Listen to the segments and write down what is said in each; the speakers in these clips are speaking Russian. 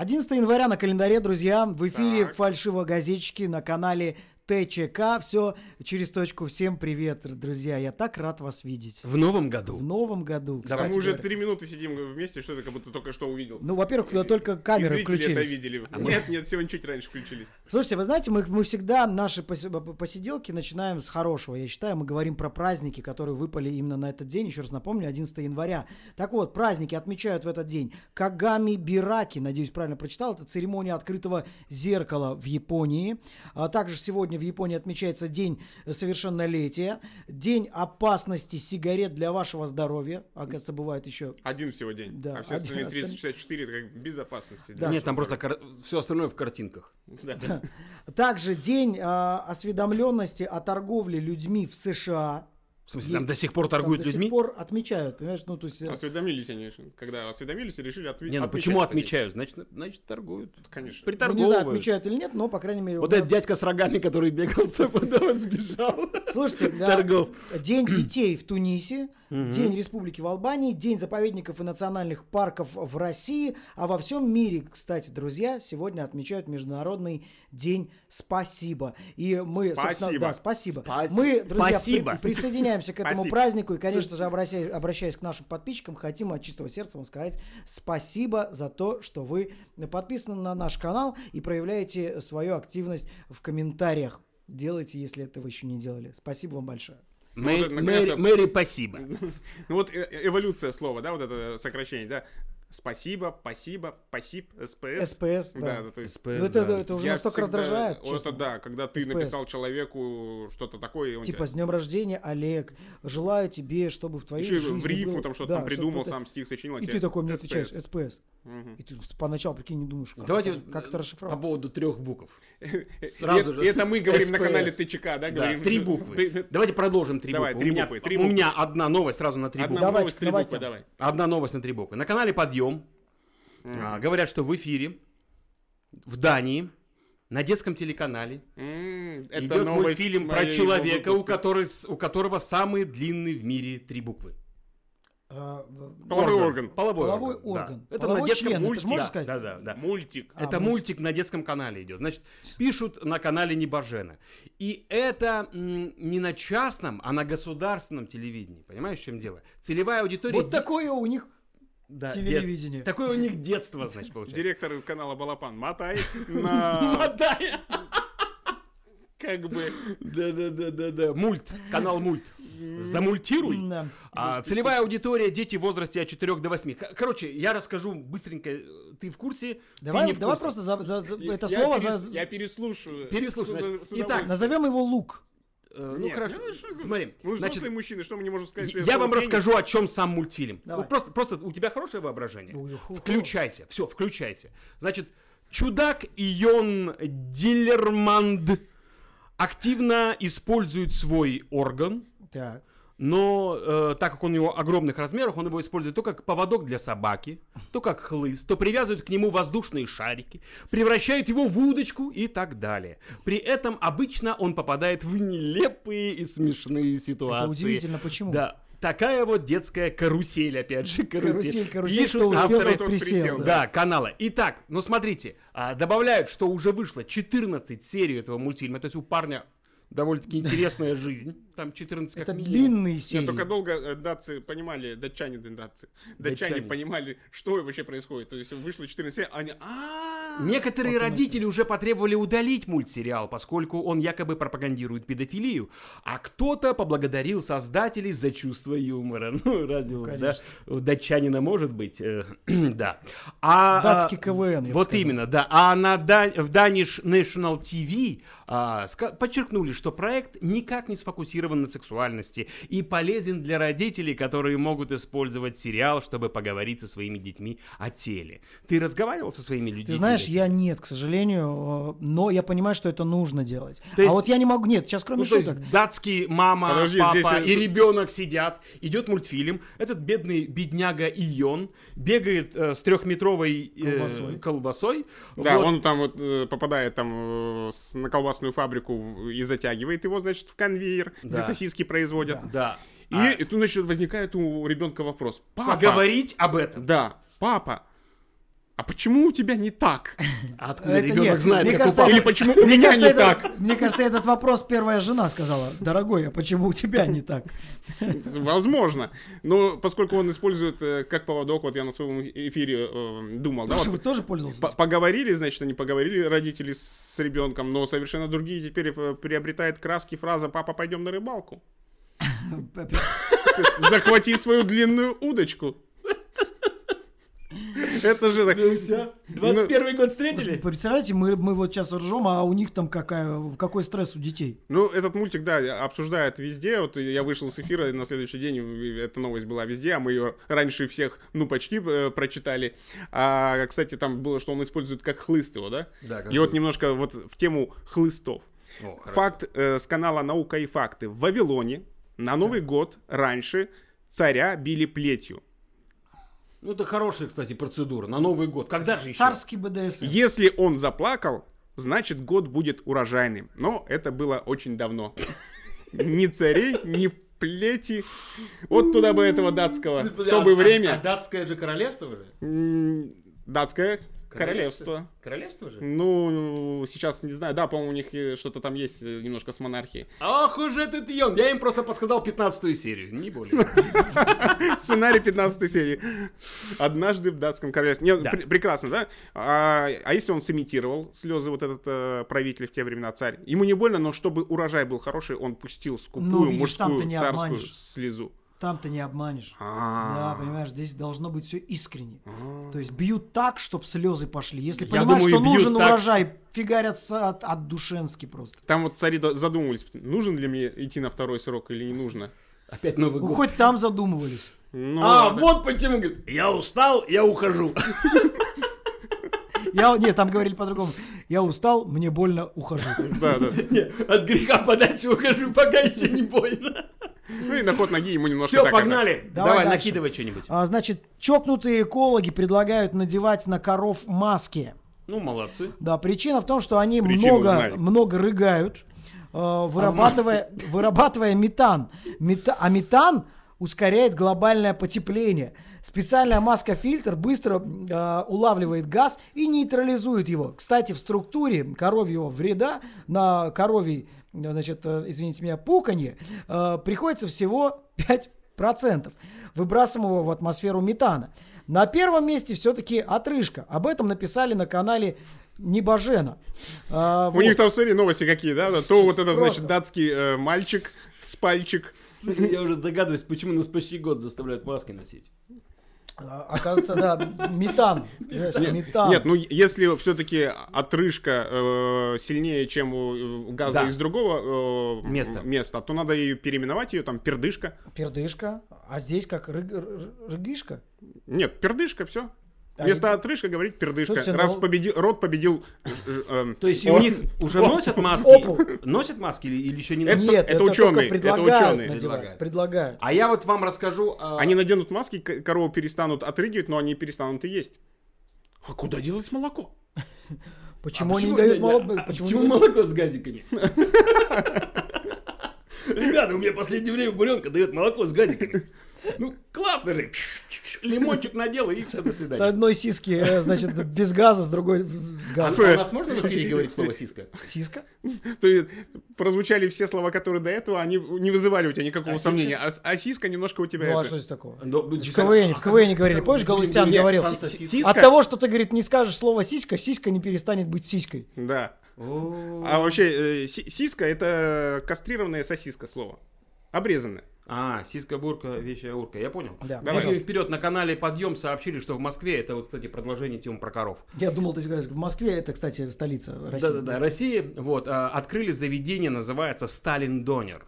11 января на календаре, друзья, в эфире Так. фальшивогазетчики на канале ТЧК. Все через точку. Всем привет, друзья. Я так рад вас видеть. В новом В году. новом году. Да, кстати мы уже три минуты сидим вместе, что ты как будто только что увидел. Ну, во-первых, только И камеры это включились. видели. Нет, нет, сегодня чуть раньше включились. Слушайте, вы знаете, мы, мы всегда наши посиделки начинаем с хорошего. Я считаю, мы говорим про праздники, которые выпали именно на этот день. Еще раз напомню, 11 января. Так вот, праздники отмечают в этот день. Кагами Бираки, надеюсь, правильно прочитал, это церемония открытого зеркала в Японии. А также сегодня в Японии отмечается день совершеннолетия, день опасности сигарет для вашего здоровья. Оказывается, бывает еще Один всего день. Да, а все один остальные остальные. 364 это как безопасности. Да. Нет, там просто все остальное в картинках. Да. Также день а, осведомленности о торговле людьми в США. В смысле, там до сих пор торгуют Там до людьми? сих пор отмечают, понимаешь, ну то есть... э, Осведомились они, когда осведомились и решили ответить. Не, ну почему отмечают? Значит, значит торгуют. Конечно. ну, не знаю, Приторговывают. отмечают или нет, но, по крайней мере... Вот этот дядька с рогами, который бегал с тобой, сбежал. Слушайте, с торгов. День детей в Тунисе, День Республики в Албании, День заповедников и национальных парков в России, а во всем мире, кстати, друзья, сегодня отмечают Международный День Спасибо. И мы, собственно, Спасибо. да, спасибо. Спаси- Мы, друзья, при- Спасибо. присоединяемся к этому Спасибо. празднику и, конечно же, обращаясь, обращаясь к нашим подписчикам, хотим от чистого сердца вам сказать спасибо за то, что вы подписаны на наш канал и проявляете свою активность в комментариях. Делайте, если этого еще не делали. Спасибо вам большое. Мэри, вот, Мэри- Мэри, спасибо. Ну вот э- э- эволюция слова, да, вот это сокращение, да. Спасибо, спасибо, пасиб, СПС. СПС, да. Да, то есть Ну, это, это уже я настолько всегда- раздражает. Честно. это да, когда ты СПС. написал человеку что-то такое, он Типа, с днем рождения, Олег. Желаю тебе, чтобы в твоей еще жизни в рифму было- там что-то да, там придумал, что-то- сам стих сочинил. а И тебе ты такой мне СПС. отвечаешь, СПС. Мгм. И ты поначалу, прикинь, не думаешь, как, Давайте это, как это по расшифровать. поводу трех букв. И Сразу это- же и это мы говорим на канале ТЧК, да, говорим. три буквы. Давайте продолжим три Давай, буквы. три у меня, буквы, три у буквы. меня одна новость сразу на три буквы. К три буквы, давай. Одна новость на три буквы. На канале Подъем а, говорят, что в эфире в Дании на детском телеканале это идет мультфильм про человека, который, у которого самые длинные в мире три буквы. А, в- Половой орган. Половой, Половой орган. орган. да. Это Половой на детском член, это можно Да, сказать? Да, да, да. Мультик. А, Это мультик. мультик на детском канале идет. Значит, пишут на канале Небожена. И это не на частном, а на государственном телевидении. Понимаешь, в чем дело? Целевая аудитория... Вот де- такое у них да, телевидение. дет- Такое у них детство, значит, получается. Директор канала Балапан, мотай на... Мотай. Как бы... Да-да-да-да-да. Мульт. Канал Мульт. Замультируй. Да. А, целевая аудитория дети в возрасте от 4 до 8. К- Короче, я расскажу быстренько. Ты в курсе? Ты Давай, не в давай курсе. просто за- за- за- это Я слово перес- за- Я переслушаю. С- значит. с Итак, назовем его лук. Э, ну Нет, хорошо. ну, что- Смотри. Мы значит, взрослые мужчины, что мы не можем сказать? я вам пенис? расскажу, о чем сам мультфильм. Давай. Просто, просто у тебя хорошее воображение. Включайся. Все, включайся. Значит, чудак Ион Диллерманд активно использует свой орган, Так. но э, так как он у него огромных размеров, он его использует то как поводок для собаки, то как хлыст, то привязывает к нему воздушные шарики, превращает его в удочку и так далее. При этом обычно он попадает в нелепые и смешные ситуации. Это удивительно, почему? Да. Такая вот детская карусель, опять же, карусель. Карусель, карусель, Пишут кто успел, авторы- тот присел. присел, да. да, канала. Итак, ну смотрите, а, добавляют, что уже вышло 14 серий этого мультфильма, то есть у парня довольно-таки интересная жизнь, там 14 как Это минимум. длинные серии. только долго э, датцы понимали, датчане, да, датцы, датчане Датчане. понимали, что вообще происходит. То есть вышло 14 серий, они... «А-а-а». Некоторые родители уже потребовали удалить мультсериал, поскольку он якобы пропагандирует педофилию, а кто-то поблагодарил создателей за чувство юмора. Ну, разве у, да, у датчанина может быть? Э, да. А, Датский а, КВН, я Вот именно, да. А на Да- в Danish National TV а, подчеркнули, что проект никак не сфокусирован на сексуальности и полезен для родителей, которые могут использовать сериал, чтобы поговорить со своими детьми о теле. Ты разговаривал со своими людьми? Ты знаешь, я нет, к сожалению, э, но я понимаю, что это нужно делать. То есть- А вот я не могу, нет, сейчас кроме Ну, то есть шуток. датский мама, Подожди, папа здесь, э, и ребенок сидят, идет мультфильм, этот бедный бедняга Ион бегает э, с трехметровой э, Колбасой. колбасой. Да, Вот. он там вот э, попадает там э, с- на колбасную фабрику и затягивает его, значит, в конвейер, где Да. сосиски производят. Да. И, А и тут, значит, возникает у ребенка вопрос. Папа, поговорить об этом. Да, папа, а почему у тебя не так? А Откуда Это ребенок нет, знает, мне как кажется, упал? Или это- почему у меня кажется, не это- так? Мне кажется, этот вопрос первая жена сказала. Дорогой, а почему у тебя не так? Возможно. Но поскольку он использует э, как поводок, вот я на своем эфире э, думал, да, Потому что вот вы тоже пользовался? П- Поговорили, значит, они поговорили, родители с ребенком, но совершенно другие теперь э, приобретает краски фраза «Папа, пойдем на рыбалку». Захвати свою длинную удочку. Это же так... 21 год встретили? Представляете, мы, мы вот сейчас ржем, а у них там какая, какой стресс у детей. Ну, этот мультик, да, обсуждают везде. Вот я вышел с эфира, и на следующий день эта новость была везде, а мы ее раньше всех, ну, почти э, прочитали. А, кстати, там было, что он использует как хлыст его, да? Да, как И вот немножко вот в тему хлыстов. О. Факт э, с канала «Наука и факты». В Вавилоне на Новый год раньше царя били плетью. Ну, это хорошая, кстати, процедура на Новый год. Когда же еще? Царский БДСМ. Если он заплакал, значит год будет урожайным. Но это было очень давно. Ни царей, ни плети. Вот туда бы этого датского. В то бы А- а время. датское же королевство же? Датское королевство. Королевство же? Ну, сейчас не знаю. Да, по-моему, у них э, что-то там есть э, немножко с монархией. Ох уж этот Йон. Я им просто подсказал 15 серию, не более. Сценарий 15 серии. Однажды в датском королевстве. Нет, Да. пр- прекрасно, да? А, а если он сымитировал слезы, вот этот э, правитель в те времена, царь? Ему не больно, но чтобы урожай был хороший, он пустил скупую Ну, видишь, мужскую царскую обманешь. слезу. Там-то не обманешь. Да, А. понимаешь, здесь должно быть все искренне. То есть бьют так, чтобы слезы пошли. Если Я понимаешь, думаю, что нужен так- урожай, фигарятся от, от душенски просто. Там вот цари задумывались, нужен ли мне идти на второй срок или не нужно. Опять Новый Ну, год. хоть там задумывались. Ну, А, ладно. вот почему, говорит, я устал, я ухожу. Я, нет, там говорили по-другому. Я устал, мне больно, ухожу. Да, да. От греха подальше ухожу, пока еще не больно. Ну и на ход ноги ему немножко Все, так это. погнали. Давай накидывай что-нибудь. А, значит, чокнутые экологи предлагают надевать на коров маски. Ну, молодцы. Да, причина в том, что они Причину много, узнали. много рыгают, э, вырабатывая, вырабатывая метан. Мета- а метан ускоряет глобальное потепление. Специальная маска-фильтр быстро э, улавливает газ и нейтрализует его. Кстати, в структуре коровьего вреда на коровий, значит, э, извините меня, пуканье э, приходится всего 5% выбрасываемого в атмосферу метана. На первом месте все-таки отрыжка. Об этом написали на канале Небожена. А, У вот. них там, смотри, новости какие, да? То вот это, Просто. значит, датский э, мальчик с пальчик. Я уже догадываюсь, почему нас почти год заставляют маски носить. А, Оказывается, да, метан. понимаешь, метан. Нет, ну если все-таки отрыжка э, сильнее, чем у газа Да. из другого э, Места. места, то надо ее переименовать, ее там пердышка. Пердышка. А здесь как рыг- р- рыгышка? Нет, пердышка, все. Вместо отрыжка говорить пердышка. Слушайте, Раз ну- победил, род победил. э, э, То есть у них уже носят маски? Носят маски или, еще не Это- носят? Нет, это ученые, это ученые. Предлагают. Предлагают. А я вот вам расскажу... а, Они наденут маски, к- корову перестанут отрыгивать, но они перестанут и есть. А куда делать молоко? Почему а они дают молоко? а Почему молоко с газиками? Ребята, у меня в последнее время буренка дает молоко с газиками. Ну, классно же. Лимончик надел и все, до С свидания. одной сиски, э, значит, без газа, с другой с А, газом. а у нас можно в эфире говорить слово сиска? Сиска? То есть прозвучали все слова, которые до этого, они не вызывали у тебя никакого А сомнения. А, с- а сиска немножко у тебя... Ну а это- что здесь такого? Ну, В КВН, в КВН говорили, помнишь, Галустян говорил? Сиска. сиска- От того, что ты, говорит, не скажешь слово сиська, сиська не перестанет быть сиськой. Да. А вообще, э, си- сиска это кастрированная сосиска слово. Обрезанная. А, сиска, бурка, вещая урка. Я понял. Да, пожалуйста. вперед на канале Подъем сообщили, что в Москве, это вот, кстати, продолжение темы про коров. Я думал, ты скажешь, в Москве это, кстати, столица России. Да-да-да, России, вот, а, открыли заведение, называется Сталин Донер.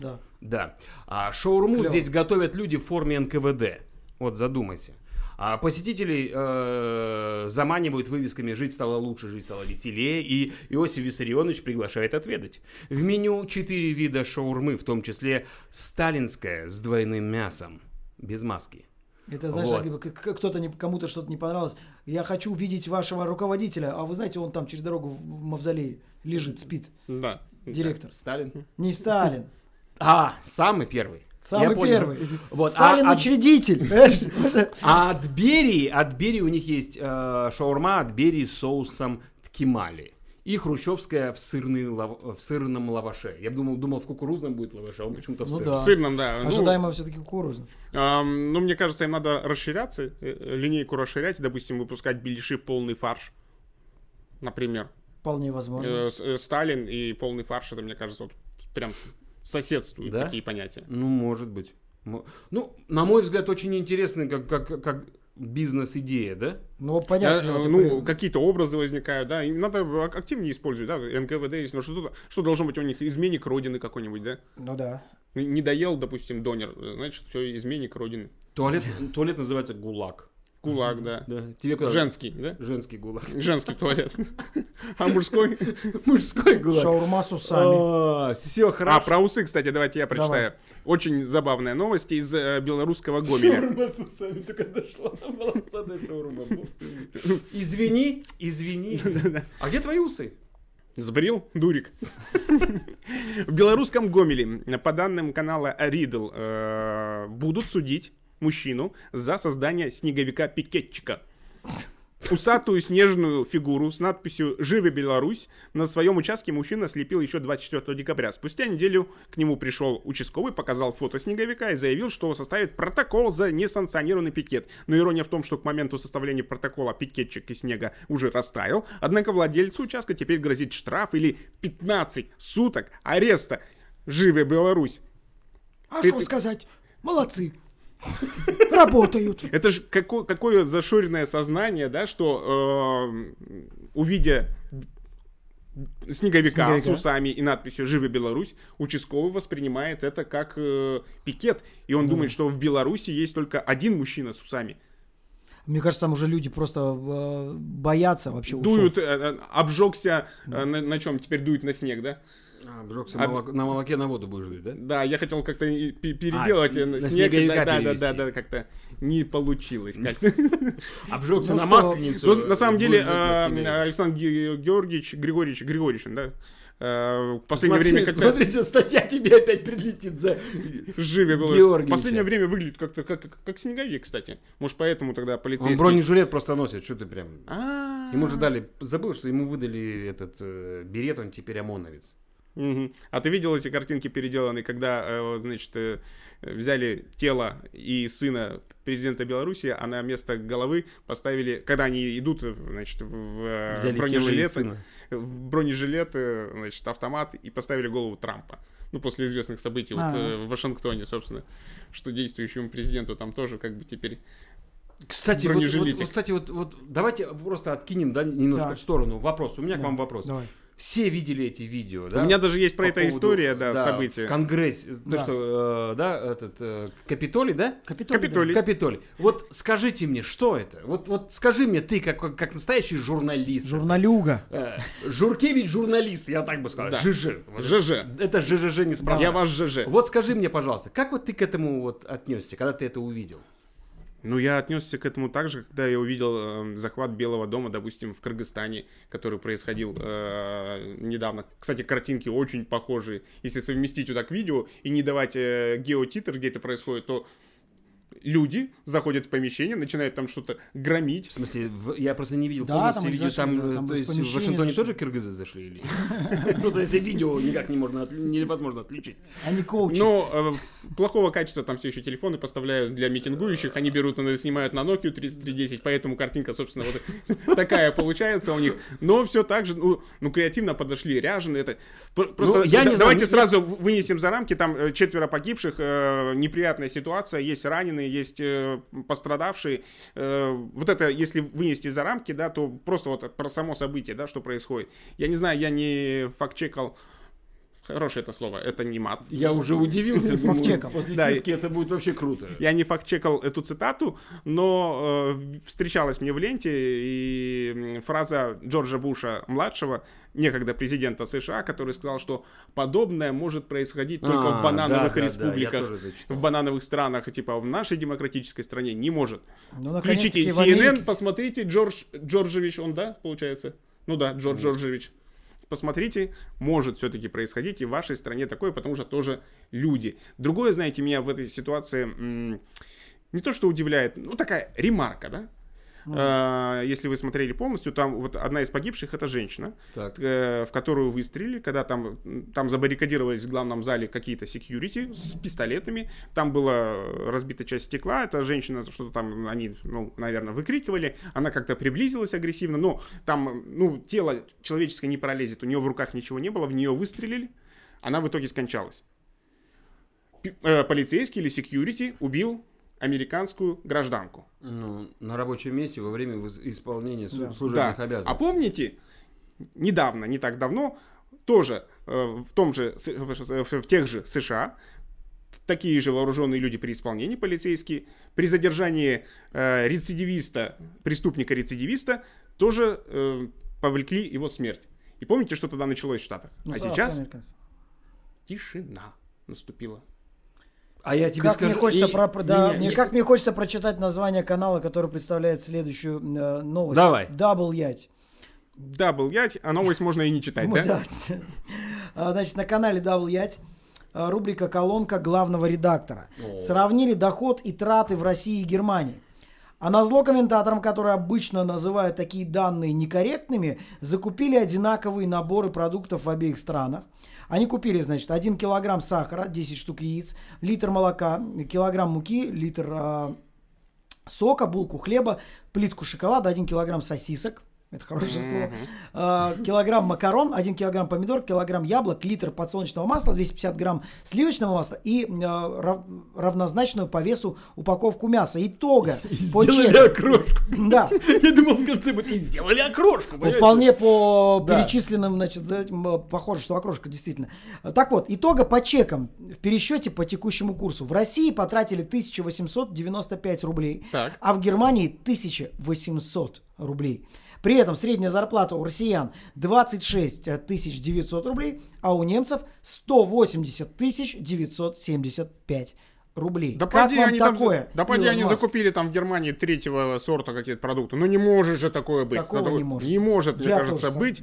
Да. Да. А шаурму Клёво. здесь готовят люди в форме НКВД. Вот задумайся. А посетителей э, заманивают вывесками «Жить стало лучше, жить стало веселее», и Иосиф Виссарионович приглашает отведать. В меню четыре вида шаурмы, в том числе сталинская с двойным мясом, без маски. Это, знаешь, Вот. кто-то не- кому-то что-то не понравилось. Я хочу видеть вашего руководителя, а вы знаете, он там через дорогу в мавзолее лежит, спит. Да. Директор. Сталин. Не Сталин. А, самый первый. Самый понял. первый. Вот, Сталин а, от- учредитель. а от Берии, от Берии у них есть э, шаурма от Берии с соусом ткемали. И хрущевская в, сырный лав- в сырном лаваше. Я думал, думал, в кукурузном будет лаваше, а он почему-то в Ну сырном. да. В сырном, да. Ну, Ожидаемо все-таки кукуруза. ам, ну, мне кажется, им надо расширяться, э, э, линейку расширять, допустим, выпускать беляши полный фарш, например. Вполне возможно. Э, э, Сталин и полный фарш, это, мне кажется, вот прям соседствуют Да? такие понятия. Ну, может быть. Ну, на мой взгляд, очень интересный как, как, как бизнес-идея, да? Ну, понятно. Э, это ну, при- какие-то образы возникают, да, и надо ак- активнее использовать, да, НКВД есть, но что, что должно быть у них, изменник родины какой-нибудь, да? Ну да. Не не доел, допустим, донер, э, значит, все, изменник родины. Туалет, туалет называется ГУЛАГ. Кулак, да. Да. Тебе куда? Женский, да? Женский ГУЛАГ. Женский туалет. А мужской? Мужской ГУЛАГ. Шаурма с усами. все хорошо. А, про усы, кстати, давайте я прочитаю. Очень забавная новость из э, белорусского Гомеля. Шаурма с усами только дошла. Волосатая шаурма. Извини, извини. А где твои усы? Сбрил, дурик. В белорусском Гомеле, по данным канала Ридл, э, будут судить мужчину за создание снеговика-пикетчика. Усатую снежную фигуру с надписью «Живи Беларусь» на своем участке мужчина слепил еще 24 декабря. Спустя неделю к нему пришел участковый, показал фото снеговика и заявил, что составит протокол за несанкционированный пикет. Но ирония в том, что к моменту составления протокола пикетчик из снега уже растаял, однако владельцу участка теперь грозит штраф или 15 суток ареста. Живи Беларусь! А что ты- сказать? Молодцы. Работают. Это же какое, какое зашоренное сознание, да, что э, увидя снеговика, с Снеговика. усами и надписью «Живи Беларусь», участковый воспринимает это как э, пикет. И он думает, что в Беларуси есть только один мужчина с усами. Мне кажется, там уже люди просто э, боятся вообще усов. Дуют, э, э, обжегся, э, на, на чем теперь дует на снег, да? А, обжегся А- молок- на молоке на воду будешь жить, да? Да, я хотел как-то переделать А, э, снег, снеговика да, да, да, да, как-то не получилось как-то. Обжегся Ну на масленицу. Ну, на самом деле, снеговике. Александр Ге- Георгиевич, Григорьевич, Григорьевич, да, э, в последнее Смотри, время как-то Смотрите, статья тебе опять прилетит за... живе было. В Георгиевича. последнее время выглядит как-то как, как, как снеговик, кстати. Может, поэтому тогда Он полицейский... бронежилет просто носит, что ты прям... А, Ему же дали... Забыл, что ему выдали этот э, берет, он теперь ОМОНовец. А ты видел эти картинки переделанные, когда, э, значит, э, взяли тело и сына президента Беларуси, а на место головы поставили, когда они идут, значит, в э, Взяли бронежилеты, в бронежилет, э, значит, автомат и поставили голову Трампа. Ну, после известных событий вот, А. в Вашингтоне, собственно, что действующему президенту там тоже как бы теперь... Кстати, вот, вот, кстати, вот, вот давайте просто откинем да, немножко Да. в сторону. Вопрос. У меня к Да, вам вопрос. Давай. Все видели эти видео, да? У меня даже есть про По это поводу, история, да, да, события. В Конгрессе. То, Да. что, э, да, этот, э, Капитолий, да? Капитолий. Капитолий. Капитолий. Вот скажите мне, что это? Вот, вот скажи мне, ты как, как, как настоящий журналист. Журналюга. Э, Журкевич журналист, я так бы сказал. Да. ЖЖ. ЖЖ. Это ЖЖЖ неспроста. Я ваш ЖЖ. Вот скажи мне, пожалуйста, как вот ты к этому вот отнесся, когда ты это увидел? Ну, я отнесся к этому так же, когда я увидел э, захват Белого дома, допустим, в Кыргызстане, который происходил э, недавно. Кстати, картинки очень похожие. Если совместить вот так видео и не давать э, геотитр, где это происходит, то люди заходят в помещение, начинают там что-то громить. В смысле, в- я просто не видел Да, полностью там видео, зашли, там, э, там то в есть в Вашингтоне зашли. тоже киргизы зашли или? Просто если видео никак не можно, невозможно отличить. Они коучи. Но э, плохого качества там все еще телефоны поставляют для митингующих. Они берут и снимают на Nokia 3310, поэтому картинка, собственно, вот такая получается у них. Но все так же, ну, ну, креативно подошли, ряжены. Это просто Ну, я не да- знаю, давайте не- сразу вынесем за рамки. Там э, четверо погибших, э, неприятная ситуация, есть раненые, есть э, пострадавшие. Э, вот это, если вынести за рамки, да, то просто вот про само событие, да, что происходит. Я не знаю, я не факт-чекал. Хорошее это слово, это не мат. Я уже удивился, думаю, Факт-чеком. после Да, сиськи это будет вообще круто. Я не факт-чекал эту цитату, но э, встречалась мне в ленте и фраза Джорджа Буша младшего, некогда президента США, который сказал, что подобное может происходить только А, в банановых да, да, да, республиках, это читал. в банановых странах, типа в нашей демократической стране не может. Ну, Включите CNN, Америке- посмотрите, Джордж Джорджевич, он, да, получается? Ну да, Джордж Джорджевич. Посмотрите, может все-таки происходить и в вашей стране такое, потому что тоже люди. Другое, знаете, меня в этой ситуации не то что удивляет, ну такая ремарка, да? А, Если вы смотрели полностью, там вот одна из погибших это женщина, Так. э, в которую выстрелили, когда там, там забаррикадировались в главном зале какие-то security с пистолетами, там была разбита часть стекла, эта женщина, что-то там они, ну, наверное, выкрикивали, она как-то приблизилась агрессивно, но там, ну, тело человеческое не пролезет, у нее в руках ничего не было, в нее выстрелили, она в итоге скончалась. Э, Полицейский или security убил американскую гражданку. Ну, на рабочем месте во время исполнения Да. служебных Да. обязанностей. А помните, недавно, не так давно, тоже э, в том же, С- в, в- в тех же США такие же вооруженные люди при исполнении полицейские, при задержании э, рецидивиста, преступника-рецидивиста, тоже э, повлекли его смерть. И помните, что тогда началось в Штатах? Ну, а сейчас американцы. тишина наступила. А я тебе Как скажу... мне хочется, и- про- да, не, мне, не- как мне хочется прочитать название канала, который представляет следующую э, новость. Давай. Дабл Ять. Да, был ять, а новость можно и не читать, Ну, да? да. А, Значит, на канале Дабл Ять а, рубрика «Колонка главного редактора». Сравнили доход и траты в России и Германии. А на зло комментаторам, которые обычно называют такие данные некорректными, закупили одинаковые наборы продуктов в обеих странах. Они купили, значит, 1 килограмм сахара, 10 штук яиц, литр молока, килограмм муки, литр а, сока, булку хлеба, плитку шоколада, 1 килограмм сосисок. Это хорошее слово. А, килограмм макарон, 1 килограмм помидор, килограмм яблок, литр подсолнечного масла, 250 грамм сливочного масла и а, рав- равнозначную по весу упаковку мяса. Итога. по Сделали чеку. окрошку. Да. Я думал, в конце будет, и сделали окрошку. Понимаете? Вполне по Да. перечисленным, значит, э, похоже, что окрошка действительно. Так вот, итога по чекам в пересчете по текущему курсу. В России потратили 1895 рублей, Так. а в Германии 1800 рублей. При этом средняя зарплата у россиян 26 900 рублей, а у немцев 180 975 рублей. Да как поди они там, такое, да поди они Маск? закупили там в Германии третьего сорта какие-то продукты. Ну не может же такое быть. Такого Надо- не может Не может, мне Я кажется, тоже быть.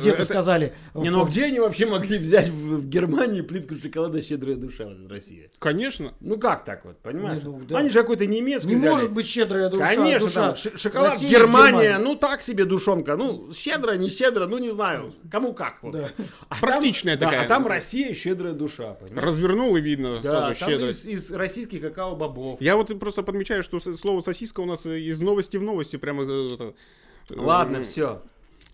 Где-то Это- сказали. Не, ну где они вообще могли взять в, в Германии плитку шоколада «Щедрая душа» из России? Конечно. Ну как так вот, понимаешь? Не, ну, да. Они же какой-то немецкий Не взяли. может быть щедрая душа. Конечно, душа там ш- шоколад Германия, ну так себе душонка, ну щедро, не щедро, ну не знаю, кому как. Вот. Да. А Практичная там, такая. Да, а там Россия щедрая душа, понимаешь? Развернул и видно Да, сразу там щедрость. из, из российских какао-бобов. Я вот просто подмечаю, что слово сосиска у нас из новости в новости прямо... э, э, Ладно, все.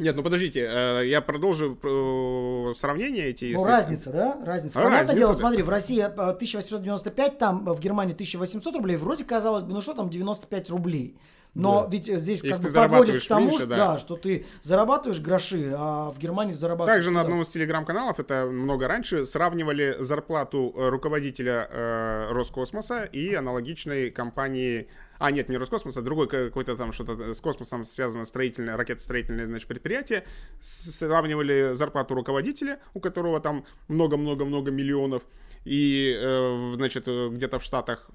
Нет, ну подождите, э, я продолжу э, сравнение эти. Ну, если- разница, да? Разница. А, Понятное разница, дело, да. смотри, в России э, 1895, там э, в Германии 1800 рублей, вроде казалось бы, ну что там, 95 рублей. Но ведь э, здесь Если как бы подводит к тому, меньше, что, да. да, что ты зарабатываешь гроши, а в Германии зарабатываешь... Также на одном из телеграм-каналов, это много раньше, сравнивали зарплату руководителя э, Роскосмоса и аналогичной компании... А, нет, не Роскосмоса, другой ка- какой-то там что-то с космосом связано строительное, ракетостроительное, значит, предприятие. Сравнивали зарплату руководителя, у которого там много-много-много миллионов, и, э, значит, э, где-то в Штатах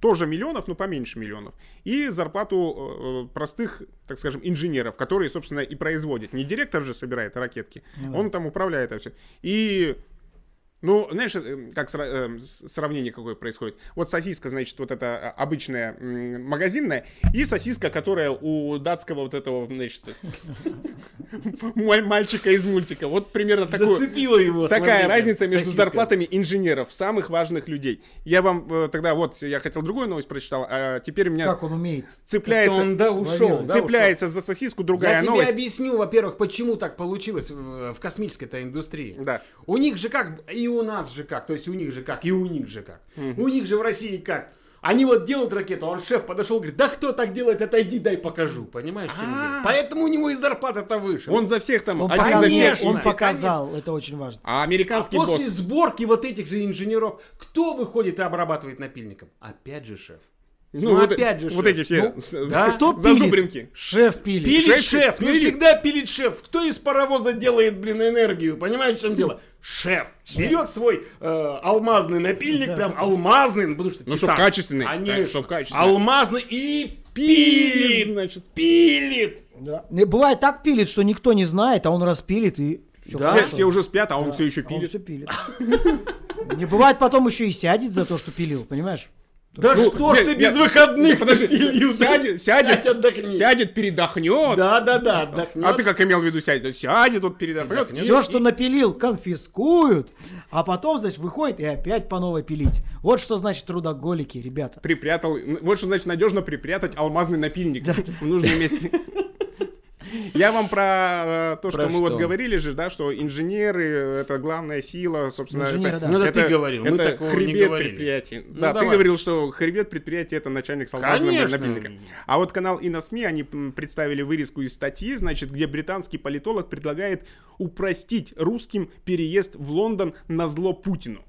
тоже миллионов, но поменьше миллионов. И зарплату э, простых, так скажем, инженеров, которые, собственно, и производят. Не директор же собирает ракетки, он там управляет это все. И ну, знаешь, э, как э, сравнение какое происходит? Вот сосиска, значит, вот эта а, обычная магазинная, и сосиска, которая у датского вот этого, значит, маль- мальчика из мультика. Вот примерно такое. Его. Такая разница между зарплатами инженеров, самых важных людей. Я вам э, тогда вот, я хотел другую новость прочитал, а теперь у меня Как он умеет? цепляется, Он, да, ушел. цепляется за сосиску другая Я тебе новость. объясню, во-первых, почему так получилось в, в космической-то индустрии. Да. У них же как, и у нас же как, то есть у них же как, и у них же как. У них же в России как. Они вот делают ракету, а он шеф подошел, говорит, да кто так делает, отойди, дай покажу. Понимаешь, чем А. дело? Поэтому у него и зарплата-то выше. Он за всех там, Он, один показал, за всех. конечно, он показал, это очень важно. А А американский после босс. сборки вот этих же инженеров, кто выходит и обрабатывает напильником? Опять же шеф. Ну, Ну, вот, опять же вот шеф. эти все Ну, да. за- Кто зазубринки. пилит? Шеф пилит. Пилит Шеф шеф, ну пилит. всегда пилит шеф. Кто из паровоза делает, блин, энергию? Понимаешь, в чем дело? Шеф. Берет свой э, алмазный напильник, прям алмазный, ну, потому что Ну, чтоб титан. качественный. Конечно. Так, чтоб качественный. Алмазный и пилит, значит. пилит. Да. Не, Бывает так пилит, что никто не знает, а он распилит и Всё Да? Все, все уже спят, а он Да, все еще а он пилит. всё пилит. Не бывает потом еще и сядет за то, что пилил, понимаешь? Да Ну, что ж ты нет, без нет, выходных подожди, пилил? сядет, сядет, отдохни. сядет, передохнет. Да, да, да, отдохнет. А ты как имел в виду сядет? Сядет, вот передохнет. Все, что напилил, конфискуют, а потом, значит, выходит и опять по новой пилить. Вот что значит трудоголики, ребята. Припрятал. Вот что значит надежно припрятать алмазный напильник в нужном месте. Я вам про э, то, что мы вот говорили же, да, что инженеры это главная сила, собственно, Инженеры, да. Ну, это ты говорил, мы это такого не предприятия. Ну, да, ты говорил, что хребет предприятия это начальник с алмазным Конечно. напильником. А вот канал и на СМИ они представили вырезку из статьи, значит, где британский политолог предлагает упростить русским переезд в Лондон на зло Путину.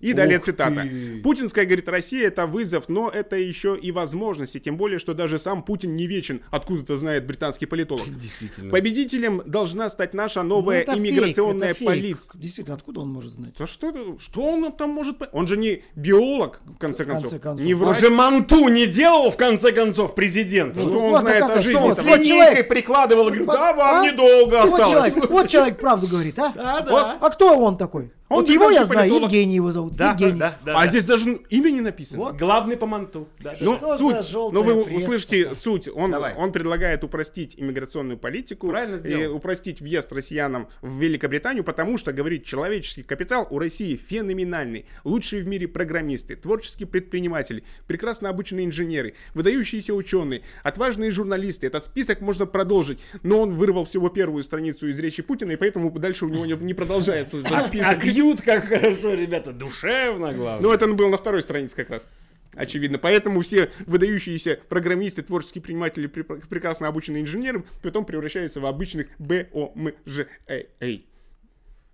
И далее Ух цитата. ты. Путинская, говорит, Россия это вызов, но это еще и возможности. Тем более, что даже сам Путин не вечен, откуда-то знает британский политолог. Действительно. Победителем должна стать наша Ну, новая фейк, иммиграционная полиция. Действительно, откуда он может знать? Да что, что он там может... Он же не биолог, в конце В концов. конце концов. Не Он врач. же манту не делал, в конце концов, президент. Что Ну, он вот, знает о жизни? что он С линейкой человек- прикладывал, говорит, да, А? вам недолго Вот осталось. человек, вот человек правду говорит, а? Да, да. А кто он такой? Он вот его я британский знаю, политолог. Евгений его зовут. Да, Евгений. да, да, а да. здесь даже имя не написано. Вот. Главный по манту. Да, да. Ну, Что суть, ну вы пресса услышите такая? суть. Он, Давай. он предлагает упростить иммиграционную политику Правильно и сделал. упростить въезд россиянам в Великобританию, потому что, говорит, человеческий капитал у России феноменальный. Лучшие в мире программисты, творческие предприниматели, прекрасно обученные инженеры, выдающиеся ученые, отважные журналисты. Этот список можно продолжить, но он вырвал всего первую страницу из речи Путина, и поэтому дальше у него не, продолжается этот А список. Пьют как хорошо, ребята, душевно, главное. Ну, это был на второй странице как раз. Очевидно. Поэтому все выдающиеся программисты, творческие предприниматели, пре- прекрасно обученные инженеры, потом превращаются в обычных БОМЖ.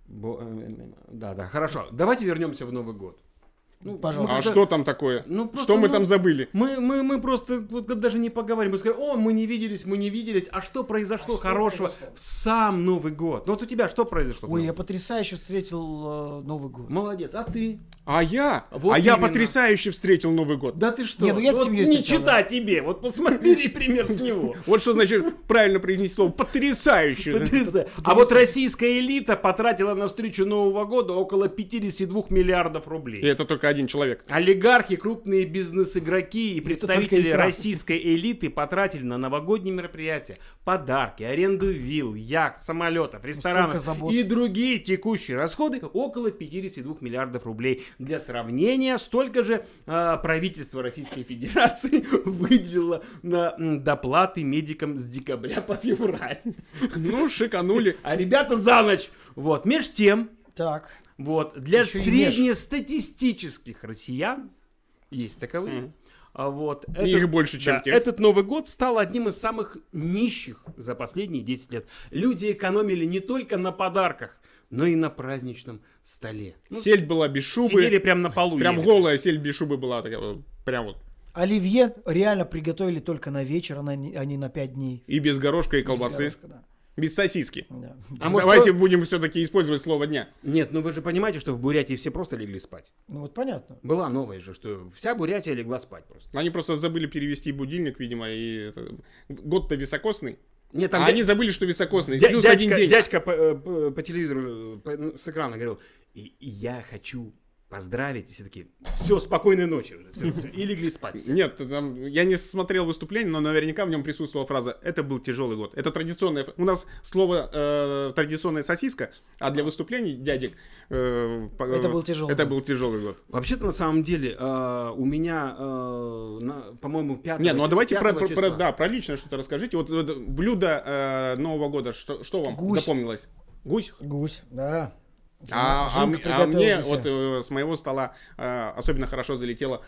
Бо- э, э, Да, да, хорошо. Давайте вернемся в Новый год. Ну, Пожалуйста. А что там такое? Ну, просто, что мы ну, там забыли? Мы, мы, мы просто вот даже не поговорим. Мы скажем, о, мы не виделись, мы не виделись. А что произошло хорошего в сам Новый год? Ну вот у тебя что произошло? Ой, я потрясающе встретил э, Новый год. Молодец, а ты? А я? Вот а я именно. потрясающе встретил Новый год. Да ты что? Не, ну я вот семьей не читай тебе, вот посмотри пример с него. Вот что значит правильно произнести слово потрясающе. А вот российская элита потратила на встречу Нового года около 52 миллиардов И рублей. это только один человек. Олигархи, крупные бизнес-игроки и представители российской элиты потратили на новогодние мероприятия подарки, аренду вилл, яхт, самолетов, ресторанов забот. и другие текущие расходы около 52 миллиардов рублей. Для сравнения, столько же а, правительство Российской Федерации выделило на доплаты медикам с декабря по февраль. Ну, шиканули. А ребята за ночь. Вот. Меж тем, Так. вот, для меж. среднестатистических россиян, есть таковые, а вот, Их больше, чем да, тех. Этот Новый год стал одним из самых нищих за последние 10 лет. Люди экономили не только на подарках, но и на праздничном столе. Ну, Сельдь была без шубы. Сидели прям на полу. Прям ели. голая сельдь без шубы была. такая Прям вот. Оливье реально приготовили только на вечер, а не- а не на 5 дней. И без горошка и колбасы. Без горошка, да. Без сосиски. Да. А может, Давайте то- будем все-таки использовать слово дня. Нет, ну вы же понимаете, что в Бурятии все просто легли спать. Ну вот понятно. Была новая же, что вся Бурятия легла спать просто. Они просто забыли перевести будильник, видимо, и это- год-то високосный. Нет, а дя- они забыли, что високосный. дя- Плюс дядька, один день. дядька по, э, по- по телевизору э, по- с экрана говорил, и, и я хочу поздравить, и все таки все, спокойной ночи. уже, всё, всё». И легли спать. Нет, там, я не смотрел выступление, но наверняка в нем присутствовала фраза «Это был тяжелый год». Это традиционное... У нас слово э, «традиционная сосиска», а для выступлений дядек... э, Это был тяжелый Это год. был тяжелый год. Вообще-то, на самом деле, э, у меня, э, на- по-моему, 5 Не, ну а давайте про, про- про- да, про личное что-то расскажите. Вот, вот блюдо э, Нового года, что, что вам Гусь. запомнилось? Гусь? Гусь, да. А, а а мне вот э, с моего стола э, особенно хорошо залетела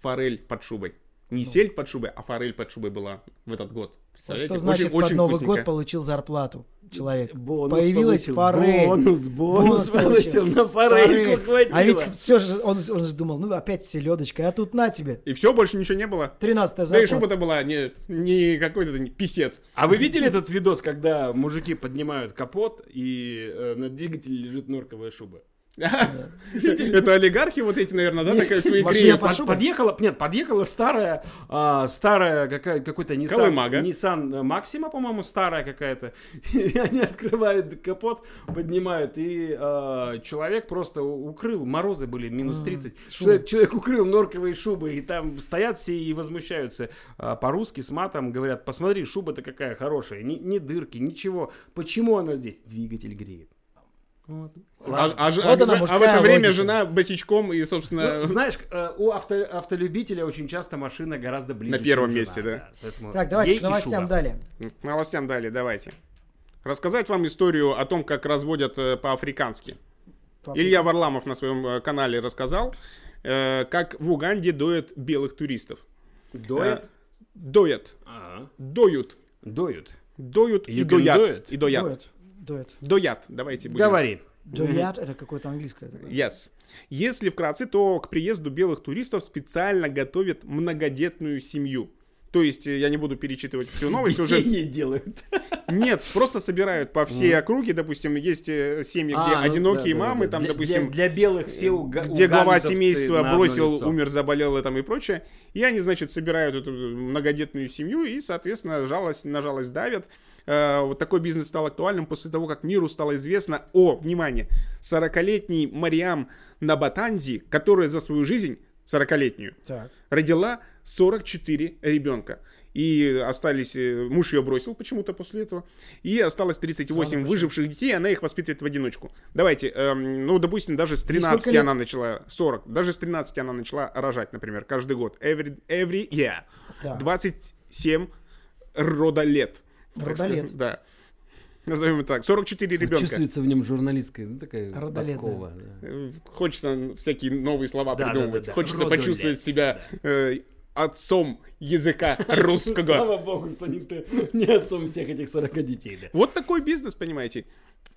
форель под шубой. Не сельдь под шубой, а форель под шубой была в этот год. Представляете? Что значит очень, под очень Новый вкусненько. год получил зарплату человек? Бонус Появилась получил, форель. Бонус, бонус получил. получил, на форельку хватило. А ведь все же, он, он же думал, ну опять селедочка, а тут на тебе. И все, больше ничего не было. 13 Да и зарплата. шуба-то была не, не какой-то не писец. А вы видели этот видос, когда мужики поднимают капот и э, на двигателе лежит норковая шуба? Это олигархи вот эти, наверное, да, такая свои машина подъехала, нет, подъехала старая, а, старая какая, какой-то Nissan. Nissan Maxima, по-моему, старая какая-то. И они открывают капот, поднимают, и а, человек просто укрыл, морозы были минус 30. Человек, укрыл норковые шубы, и там стоят все и возмущаются а, по-русски с матом, говорят, посмотри, шуба-то какая хорошая, ни дырки, ничего. Почему она здесь? Двигатель греет. Вот. А, а Вот а- она, а в это время логика. жена босичком и, собственно, Ну, знаешь, э, у авто, автолюбителя очень часто машина гораздо ближе. На первом жена, месте, да. поэтому Так, давайте ей к и новостям далее. к новостям далее, давайте. Рассказать вам историю о том, как разводят э, по-африкански. По- Илья Варламов на своем э, канале рассказал, э, как в Уганде доят белых туристов. Доят? Э, Доят. А, Доют. Доют. Доют и can доят. it. И доят. Дуэт. Дуэт. Доят. Давайте будем. Говори. Доят это какое-то английское. такое. Yes. Если вкратце, то к приезду белых туристов специально готовят многодетную семью. То есть, э, я не буду перечитывать всю новость, уже Детей не делают. Нет, просто собирают по всей округе, допустим, есть э, семьи, где А, ну, одинокие да, да, мамы, да. там, Для- допустим, Для, для белых все уга- где глава семейства бросил, умер, заболел и там и прочее. И они, значит, собирают эту многодетную семью и, соответственно, жалость на жалость давят. Э, Вот такой бизнес стал актуальным после того, как миру стало известно о, внимание, 40-летней Мариам Набатанзи, которая за свою жизнь, 40-летнюю, Так. Родила 44 ребенка. И остались, э, муж ее бросил почему-то после этого, и осталось 38 Странно, выживших детей, она их воспитывает в одиночку. Давайте, эм, ну, допустим, даже с 13 лет? она начала, 40, даже с 13 она начала рожать, например, каждый год, every, every year, Так. 27 родолет. Родолет. сказать, Да. Назовем это так, 44 ребенка. Чувствуется в нем журналистская, ну, такая Родолетная. да. Э, Хочется всякие новые слова Да, придумывать. да, да, да. Хочется Родолет, почувствовать себя э, отцом языка русского. Слава богу, что никто не отцом всех этих 40 детей, да. Вот такой бизнес, понимаете.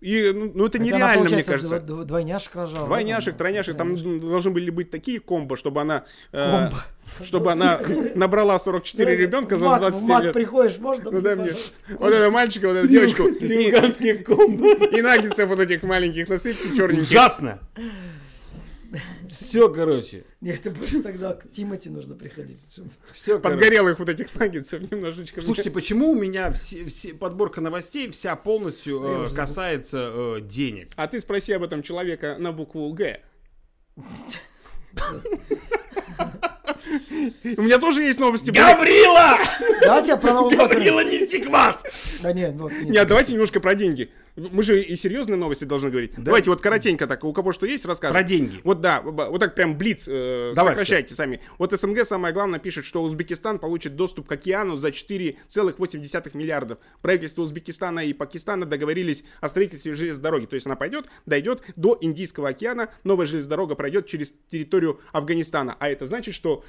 И, ну, ну, это Это она, нереально, мне получается, кажется. дво- Двойняшек рожала. Двойняшек, тройняшек, там должны были быть такие комбо, чтобы она... э, Комбо. Чтобы она набрала 44 ребенка за Мак- 27 в мак лет. приходишь, можно? Ну дай мне. Вот этого мальчика, вот эту девочку. И, Луганских комбо. и наггетсов вот этих маленьких насыпьте, черненьких. Ужасно! Все, короче. Нет, ты будешь тогда к Тимати нужно приходить. Все, Подгорелых вот этих наггетсов немножечко. Слушайте, почему у меня все, все- подборка новостей вся полностью э, касается э, денег? А ты спроси об этом человека на букву Г. У меня тоже есть новости. Гаврила! Давайте я про Новый год. Гаврила, неси квас! Да нет, вот. нет. Нет, давайте немножко про деньги. Мы же и серьезные новости должны говорить. Давайте вот коротенько так, у кого что есть, расскажем. Про деньги. Вот да, вот так прям блиц, э, Давай сокращайте сами. Вот СНГ самое главное пишет, что Узбекистан получит доступ к океану за 4,8 миллиардов. Правительство Узбекистана и Пакистана договорились о строительстве железной дороги. То есть она пойдет, дойдет до Индийского океана, новая железная дорога пройдет через территорию Афганистана. А это значит, что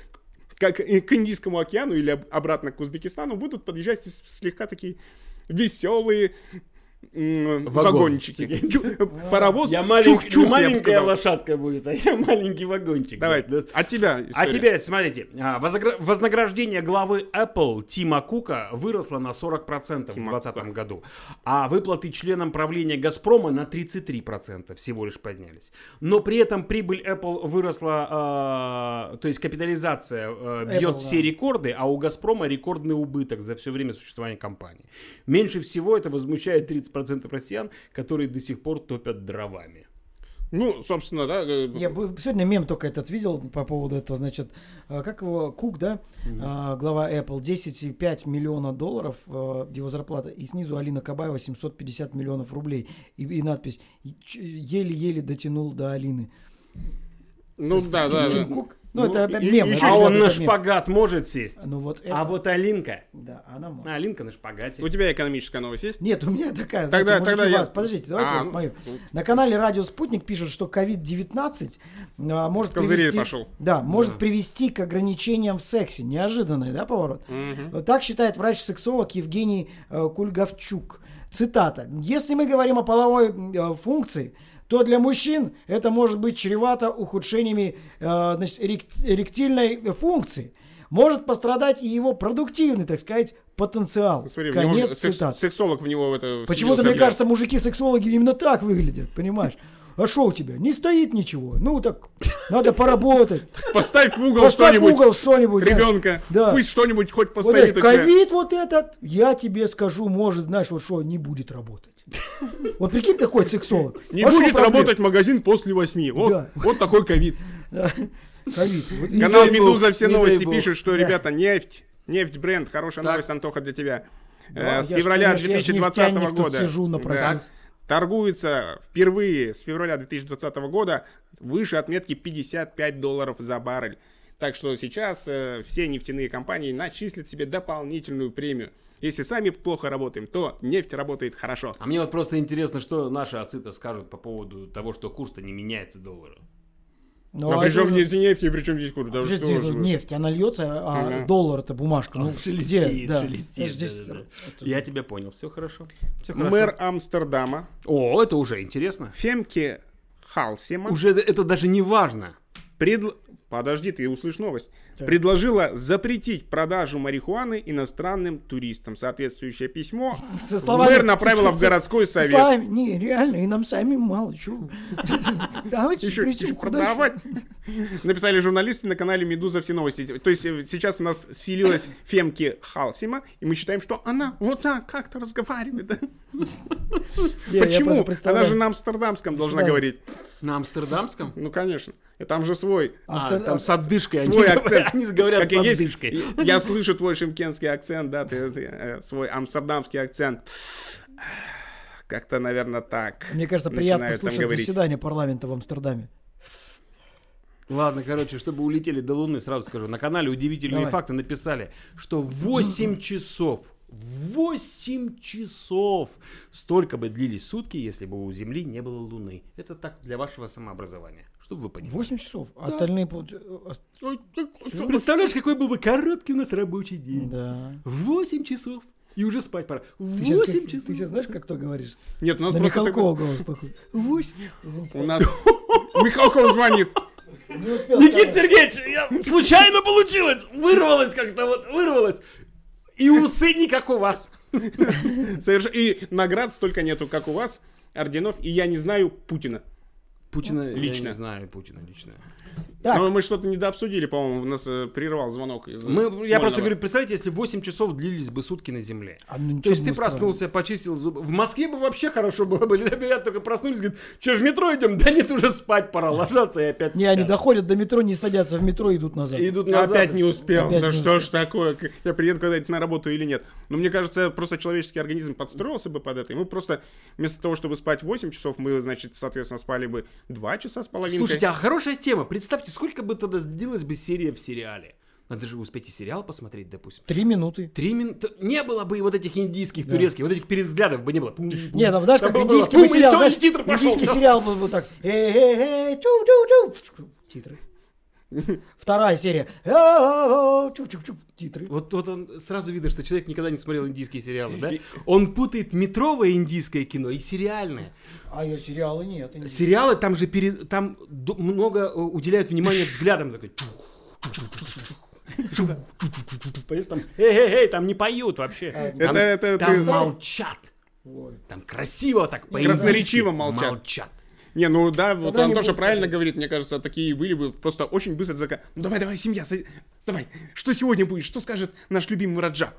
как к Индийскому океану или об- обратно к Узбекистану будут подъезжать слегка такие веселые Вагончики. Чу- Паровоз Я малень- я бы маленькая лошадка будет, а я маленький вагончик. Давай, Да. от тебя А теперь, смотрите, а, возогра- вознаграждение главы Apple Тима Кука выросло на 40% в Тима 2020 году, а выплаты членам правления Газпрома на 33% всего лишь поднялись. Но при этом прибыль Apple выросла, а, то есть капитализация а, бьет Apple, все да. рекорды, а у Газпрома рекордный убыток за все время существования компании. Меньше всего это возмущает 30% россиян, которые до сих пор топят дровами. Ну, собственно, да. э, Я сегодня мем только этот видел по поводу этого, значит, э, как его, Кук, да, э, глава Apple, 10,5 миллиона долларов э, его зарплата, и снизу Алина Кабаева 750 миллионов рублей, и, и надпись «Ч- «Еле-еле дотянул до Алины». Ну, да, да, Тим да. Кук, ну, Ну, это и- мем. и- это А он на это мем. шпагат может сесть. Ну вот А это- вот Алинка, Да, она может. а Алинка на шпагате. У тебя экономическая новость есть? Нет, у меня такая, Тогда- знаете, мужики, тогда я- вас- подождите, давайте А, вот мою. На канале Радио Спутник пишут, что COVID-19 а, может привести, пошел. Да, может привести к ограничениям в сексе. Неожиданный, да, поворот? Мгм. Так считает врач-сексолог Евгений э, Кульгавчук. Цитата. Если мы говорим о половой э, функции, то для мужчин это может быть чревато ухудшениями э, значит, эрек- эректильной функции. Может пострадать и его продуктивный, так сказать, потенциал. Смотри, него Конец секс- цитаты. сексолог в него в это... Почему-то, мне кажется, мужики-сексологи именно так выглядят, понимаешь? а что у тебя? Не стоит ничего. Ну так, надо поработать. Поставь в угол Поставь в что-нибудь. угол что-нибудь. Ребенка. Да. Пусть что-нибудь хоть Вот постоит тебя. ковид вот этот, я тебе скажу, может, знаешь, вот что, не будет работать. Вот прикинь, такой сексолог. Не А будет работать магазин после восьми. Вот, Да. вот такой ковид. Ковид. Вот Канал Медуза все новости пишет, что, ребята, нефть, нефть бренд, хорошая Так. новость, Антоха, для тебя. Да, Э, С февраля конечно, я ж 2020 нефтяник тут года. сижу, Да. напросился. Торгуется впервые с февраля 2020 года выше отметки 55 долларов за баррель. Так что сейчас э, все нефтяные компании начислят себе дополнительную премию. Если сами плохо работаем, то нефть работает хорошо. А мне вот просто интересно, что наши отцы-то скажут по поводу того, что курс-то не меняется доллара. Ну, а а при чем здесь нефть и при чем здесь курс? Да Подожди, что же нефть, она льется, а Ага. доллар это бумажка. Ну, шелестит, где? Да. шелестит, Здесь- да-да-да. это- Я тебя понял, все хорошо. Всё хорошо. Мэр Амстердама О, это уже интересно. Фемке Халсема Уже это даже не важно. предл- Подожди, ты услышь новость. Так. Предложила запретить продажу марихуаны иностранным туристам. Соответствующее письмо Со словами- мэр направила со- в городской со совет. словами, не, реально, и нам сами мало чего. Давайте Еще, еще продавать. Написали журналисты на канале Медуза все новости. То есть э, сейчас у нас вселилась Фемки Халсима, и мы считаем, что она вот так как-то разговаривает. Почему? Она же на амстердамском должна говорить. На амстердамском? Ну, конечно. И там же свой. А, Амстер- там с отдышкой. они Свой говорят- акцент. Они говорят Как с и есть. отдышкой. Я слышу твой шимкенский акцент, да, ты, ты, э, свой амстердамский акцент. Как-то, наверное, так. Мне кажется, приятно слушать говорить. заседание парламента в Амстердаме. Ладно, короче, чтобы улетели до Луны, сразу скажу. На канале «Удивительные Давай. факты» написали, что 8 часов, 8 часов столько бы длились сутки, если бы у Земли не было Луны. Это так для вашего самообразования, чтобы вы понимали. 8 часов. а Остальные... пол- э, ты- Ты представляешь, какой был бы короткий у нас рабочий день? Да. 8 часов. И уже спать пора. Ты щас 8 как- часов. Ты сейчас знаешь, как то говоришь? Нет, у нас На просто Михалкова голос похож. 8. такой- У нас Михалков звонит. Не успел Никита. Сергеевич, я- случайно получилось. Вырвалось как-то вот, вырвалось. И усы не как у вас. И наград столько нету, как у вас, орденов, и я не знаю Путина. Путина Лично. я не знаю, Путина лично. Так. Но мы что-то недообсудили, по-моему, нас э, прервал звонок из Мы, я просто говорю, представьте, если 8 часов длились бы сутки на Земле. А, ну, То есть ты не сказали. проснулся, почистил зубы. В Москве бы вообще хорошо было бы. Ребята только проснулись, говорят, что, в метро идем? Да нет, уже спать пора, ложаться и опять Не, они спят. доходят до метро, не садятся в метро, идут назад. И идут назад. опять и не успел. Опять да не что ж такое? Я приеду когда-нибудь на работу или нет? Но мне кажется, просто человеческий организм подстроился бы под это. И мы просто вместо того, чтобы спать 8 часов, мы, значит, соответственно, спали бы 2 часа с половинкой. Слушайте, а хорошая тема. Представьте, сколько бы тогда длилась бы серия в сериале. Надо же успеть и сериал посмотреть, допустим. Три минуты. Три минуты. Не было бы и вот этих индийских, турецких, вот этих перевзглядов бы не было. Не, там, знаешь, Там как было бы индийский сериал, знаешь, титр пошел, индийский сериал был вот так. Эй-эй-эй, ту-ту-ту. Титры. Вторая серия. Титры. Вот, вот он сразу видно, что человек никогда не смотрел индийские сериалы, да? Он путает метровое индийское кино и сериальное. А я сериалы нет. индийские. Сериалы там же перед, там много уделяют внимания взглядам. Такой, Понимаешь, там, эй-эй-эй, там не поют вообще. Там, Это- это там ты- молчат. Там красиво так, по Красноречиво молчат. молчат. Не, ну да, вот Тогда он не тоже правильно смотреть. говорит, мне кажется, такие были бы просто очень быстро зака... Ну давай, давай, семья, сад- давай, что сегодня будет, что скажет наш любимый Раджа?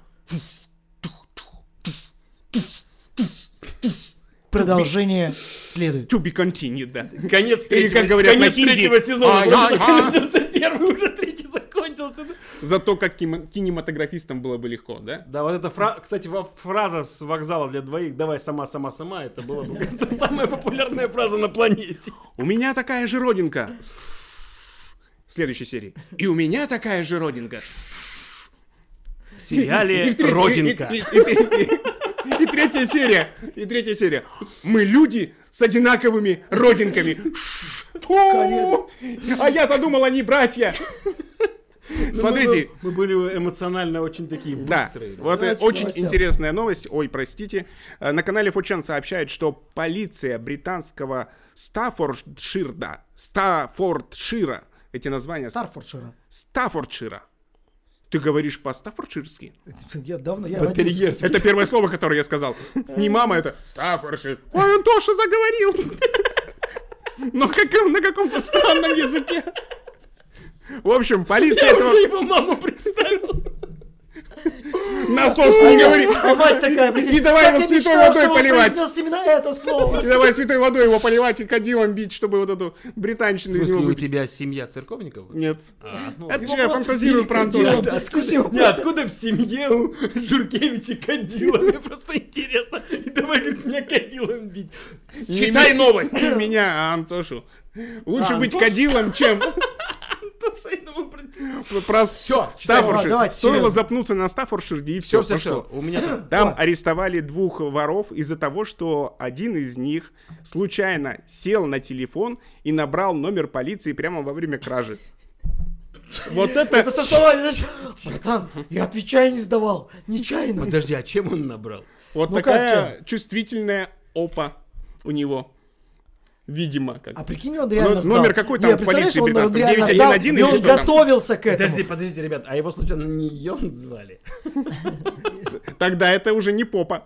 Продолжение следует. To be continued, да. Конец Или, третьего, как говорят конец на хинди, третьего сезона. только ай. начался первый, уже третий закончился. Зато как кинема- кинематографистам было бы легко, да? Да, вот эта фраза, кстати, фраза с вокзала для двоих «давай сама, сама, сама», это была бы самая популярная фраза на планете. У меня такая же родинка. В следующей серии. И у меня такая же родинка. В сериале «Родинка». И, третья серия. И третья серия. Мы люди с одинаковыми родинками. А я-то думал, они братья. Смотрите, Мы, были эмоционально очень такие быстрые. да. вот э, очень интересная новость. Ой, простите. Э, На канале Фочан сообщает, что полиция британского Стаффордширда, Стаффордшира, эти названия, Старфордшира. Стаффордшира. Ты говоришь по-стаффордширски? Я давно, я родился. Это первое слово, которое я сказал. Не мама, это Стаффордшир. Ой, Антоша заговорил. Но как, на каком-то странном языке. В общем, полиция Я этого уже его маму представил. насос не говори. Мать такая, Не давай его святой водой поливать. именно это слово. И давай святой водой его поливать и кадилом бить, чтобы вот эту британщину из него у тебя семья церковников? Нет. А, ну, Это Его же я фантазирую про Антона. Откуда, не, в семье у Журкевича кадила? Мне просто интересно. И давай, говорит, меня кадилом бить. Не Читай новость. Не меня, а Антошу. Лучше А, быть кадилом, чем Потому что я думал про- про Всё, Стаффордшир. давайте, Стоило запнуться на Стаффордширде и Все, все. все, все. У меня там- Там арестовали двух воров из-за того, что один из них случайно сел на телефон и набрал номер полиции прямо во время кражи. Вот это... Это со словами, знаешь, братан, я отвечаю не сдавал, нечаянно. Подожди, а чем он набрал? Вот Ну, такая чувствительная опа у него. Видимо, как. А прикинь, он реально Ну, сдал. номер какой там Не, представляешь, полиции он, реально 911 сдал, и или он что там? готовился к этому. Подожди, подождите, ребят, а его случайно не Йон звали? Тогда это уже не попа.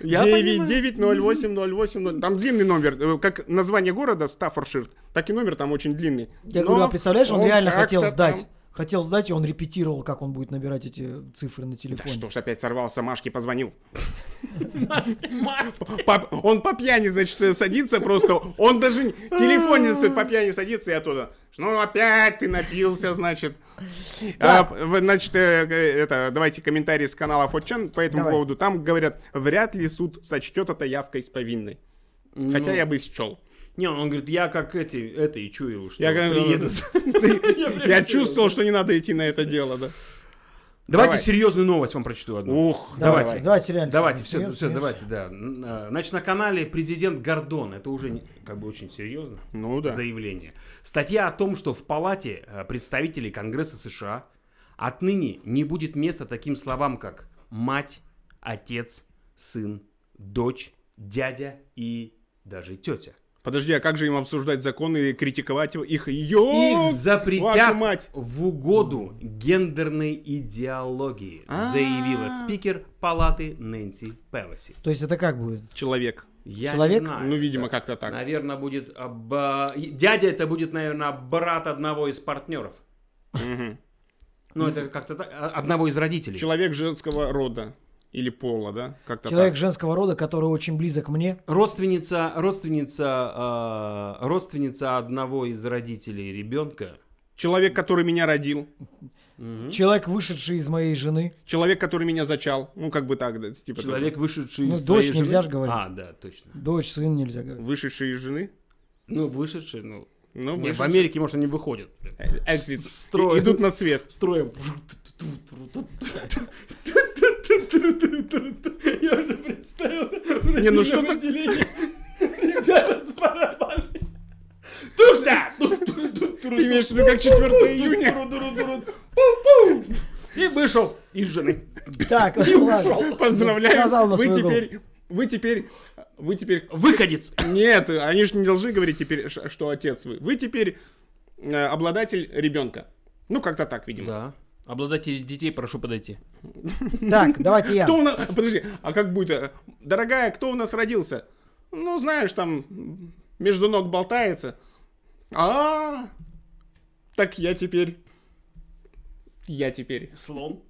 Я 9908080. Там длинный номер. э, Как название города Стаффордшир, так и номер там очень длинный. Я Но говорю, а представляешь, он, реально хотел сдать. Хотел сдать, и он репетировал, как он будет набирать эти цифры на Да телефоне. что ж, опять сорвался, Машке позвонил. По- Он по пьяни, значит, садится просто. Он даже телефон не свой по пьяни садится и оттуда. Ну, опять ты напился, значит. А, значит, э, э, это, давайте комментарии с канала Фотчан по этому Давай. поводу. Там говорят, вряд ли суд сочтет это явкой с повинной. Хотя я бы счел. Не, он говорит, я как эти, это и чуял, что Я, говорю, приеду. я чувствовал, что не надо идти на это дело, да. Давайте Давай. серьезную новость вам прочту одну. Ух, Давайте, давай. давайте реально. Давайте, все, Серьезно, все, серьезно. давайте, да. А, Значит, на канале президент Гордон, это уже как бы очень серьезно Ну да. заявление. Статья о том, что в Палате э, представителей Конгресса США отныне не будет места таким словам, как мать, отец, сын, дочь, дядя и даже тетя. Подожди, а как же им обсуждать законы и критиковать его? их? Ё, Их запретят мать! в угоду гендерной идеологии, заявила спикер палаты Нэнси Пелоси. То есть это как будет? Человек. Я Человек? не знаю. Ну, видимо, как-то так. Наверное, будет... и- Дядя это будет, наверное, брат одного из партнеров. Ну, это как-то так. а- Одного из родителей. Человек женского рода. Или пола, да? Как-то Человек так. женского рода, который очень близок мне. Родственница, родственница, э, родственница одного из родителей ребенка. Человек, который меня родил. Человек, вышедший из моей жены. Человек, который меня зачал. Ну, как бы так, да, типа Человек, вышедший Ну, из дочь твоей нельзя жены. ж говорить. А, да, точно. Дочь, сын нельзя того. говорить. Вышедший из жены. Ну, вышедший, ну... Ну, Не, в. Америке, может, они выходят. Экзит. Строй. И- Идут на свет. Строем. Я уже представил. Не, ну что так... Ребята с барабанами. Туша! Ты имеешь в виду как 4 июня? И вышел из жены. Так, ладно. Поздравляю. Сказал на Вы теперь... Вы теперь... Вы теперь... Выходец. Нет, они же не должны говорить теперь, что отец вы. Вы теперь э, обладатель ребенка. Ну, как-то так, видимо. Да. Обладатели детей, прошу подойти. Так, давайте я. Кто у нас... Подожди, а как будет? Дорогая, кто у нас родился? Ну, знаешь, там между ног болтается. А, так я теперь... Я теперь... Слон.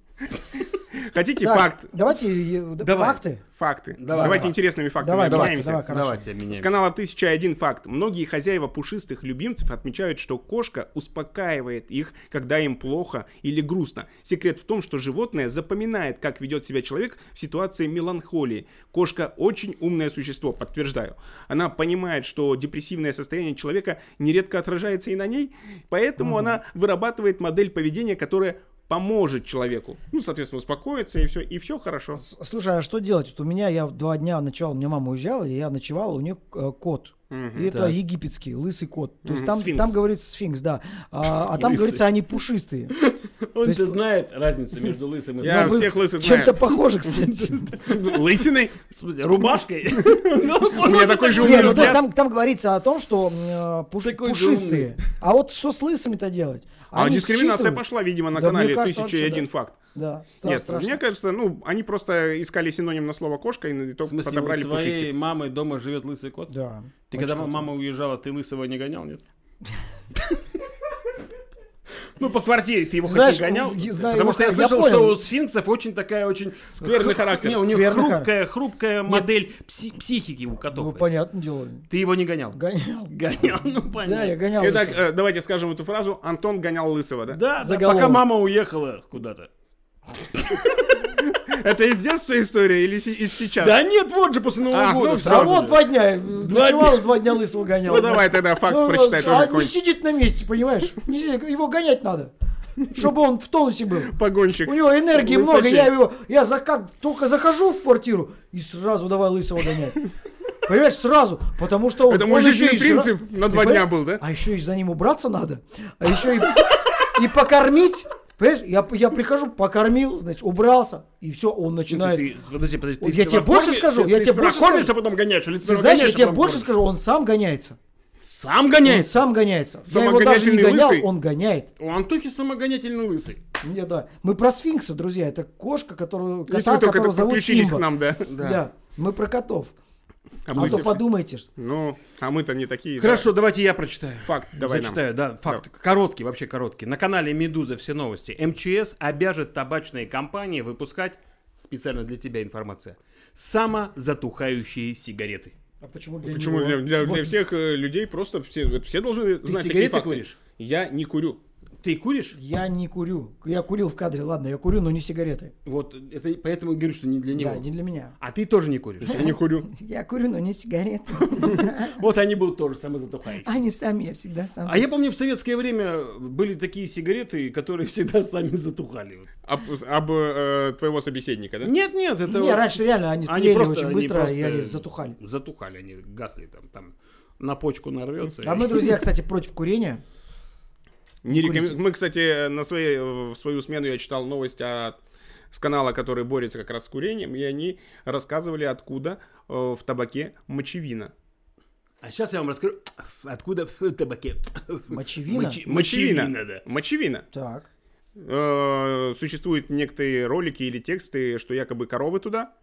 Хотите Так, факт? Давайте Давай. факты. Факты. Давай, Давайте давай. интересными фактами Давай, обменяемся. давай. Давайте С обменяемся. канала 1001 факт. Многие хозяева пушистых любимцев отмечают, что кошка успокаивает их, когда им плохо или грустно. Секрет в том, что животное запоминает, как ведет себя человек в ситуации меланхолии. Кошка очень умное существо, подтверждаю. Она понимает, что депрессивное состояние человека нередко отражается и на ней, поэтому она вырабатывает модель поведения, которая поможет человеку. Ну, соответственно, успокоиться и все, и все хорошо. Слушай, а что делать? Вот у меня, я два дня ночевал, у меня мама уезжала, и я ночевал, у нее э, кот. И это Так. египетский, лысый кот. То есть там, сфинкс. там говорится сфинкс, да. А, а там Лысый. говорится, они пушистые. Он-то знает разницу между лысым и Я Ну, всех лысых Чем-то знаю. похожи, кстати. Лысиной? В смысле, рубашкой? У меня такой же Нет, умный ну, там, говорится о том, что э, же пушистые. А вот что с лысыми-то делать? А Они дискриминация считывают. пошла, видимо, на Да, канале кажется, «Тысяча и один да. факт». Да, стра- Нет, страшно. мне кажется, ну, они просто искали синоним на слово «кошка» и В то смысле, подобрали у твоей пушистик. мамы дома живет лысый кот? Да. Ты когда круто. мама уезжала, ты лысого не гонял, нет? Ну, по квартире ты его хоть Знаешь, не гонял? я знаю Потому что я я слышал, понял. что у сфинксов очень такая очень... Скверный характер. Не, у них Скверный хрупкая, хрупкая модель пси- психики у котов. Ну, понятное дело. Ты его не гонял? Гонял. Гонял, ну Да, я понятно. гонял. Итак, э, давайте скажем эту фразу. Антон гонял лысого, да? Да, да, пока мама уехала куда-то. Это из детства история или из сейчас? Да нет, вот же после Нового А, года. ну. А вот два дня. Ночевал, два дня лысого гонял. Ну давай тогда факт Ну, прочитай а тоже не какой-нибудь. сидит на месте, понимаешь? Не его гонять надо. Чтобы он в тонусе был. Погонщик. У него энергии много, Лысачей. я его, я за как только захожу в квартиру и сразу давай лысого гонять. Понимаешь, сразу, потому что он, Это мой жра- принцип на два дня был, да? А еще и за ним убраться надо, а еще и, и покормить. Понимаешь, я, я прихожу, покормил, значит, убрался, и все, он начинает. Ты- Подожди, подожди. Ты я тебе больше корми- скажу, ты- я тебе больше кормишь, скажу. а потом гоняешь, или Ты знаешь, я гоняешь, а тебе больше кормишь? скажу, он сам гоняется. Сам Он гоняется. сам гоняется. Я его даже не гонял, лысый. он гоняет. У Антохи самогонятельный лысый. Не, да. Мы про сфинкса, друзья. Это кошка, которую, Если кота, вы только которого зовут подключились Симба. к нам, да. Да. Мы про котов. А А, мы то все- подумайте. что- Ну, а мы-то не такие. Хорошо, давайте я прочитаю. Факт, давай нам. Зачитаю, да, факт. Короткий, вообще короткий. На канале Медуза все новости. МЧС обяжет табачные компании выпускать, специально для тебя информация, самозатухающие сигареты. А почему для Почему него? для, для- для Вот. всех э, людей просто все, все должны Ты знать такие сигареты факты. куришь? Я не курю. Ты куришь? Я не курю. Я курил в кадре, ладно, я курю, но не сигареты. Вот, это поэтому говорю, что не для него. Да, не для меня. А ты тоже не куришь? Я не курю. Я курю, но не сигареты. Вот они будут тоже самозатухающие. Они сами, я всегда сам. А я помню, в советское время были такие сигареты, которые всегда сами затухали. Об, э, твоего собеседника, да? Нет, нет, это... Не, раньше реально они, тлели просто- очень быстро, и они затухали. Затухали, они гасли там, там на почку нарвется. А мы, друзья, кстати, против курения. Не рекомен- Мы, кстати, на своей, в свою смену я читал новость от с канала, который борется как раз с курением, и они рассказывали, откуда э, в табаке мочевина. А сейчас я вам расскажу, откуда в табаке. Мочевина? Мочи- Мочевина, да. Мочевина. Так. Э, существуют некоторые ролики или тексты, что якобы коровы туда,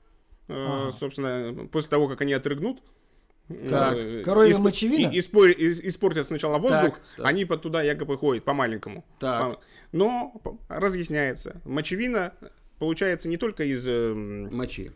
э, Ага. собственно, после того, как они отрыгнут, Так. э, Коровья исп- мочевина? и- испор- ис- испортят сначала воздух, так. они под туда якобы ходят по-маленькому. Так. Но разъясняется, мочевина получается не только из... эм, Мочи.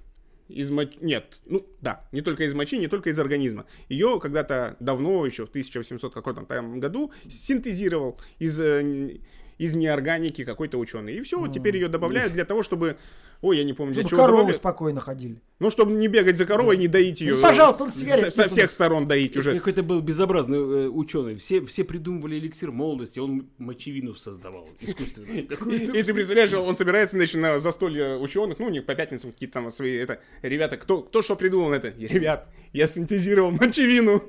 из моч- Нет, ну да, не только из мочи, не только из организма. Ее когда-то давно, еще в 1800 каком-то году, синтезировал из, э, из неорганики какой-то ученый. И все, теперь ее добавляют для того, чтобы... Ой, я не помню, для Чтобы чего коровы спокойно ходили. Ну, чтобы не бегать за коровой, не доить ее. Ну, пожалуйста, сигарет со, со мне всех сторон доить уже. Какой-то был безобразный э, ученый. Все, все придумывали эликсир молодости, он мочевину создавал искусственную. какую-то. И ты представляешь, он собирается, значит, на застолье ученых, ну, у них по пятницам какие-то там свои, это, ребята, кто, кто что придумал это? Ребят, я синтезировал мочевину.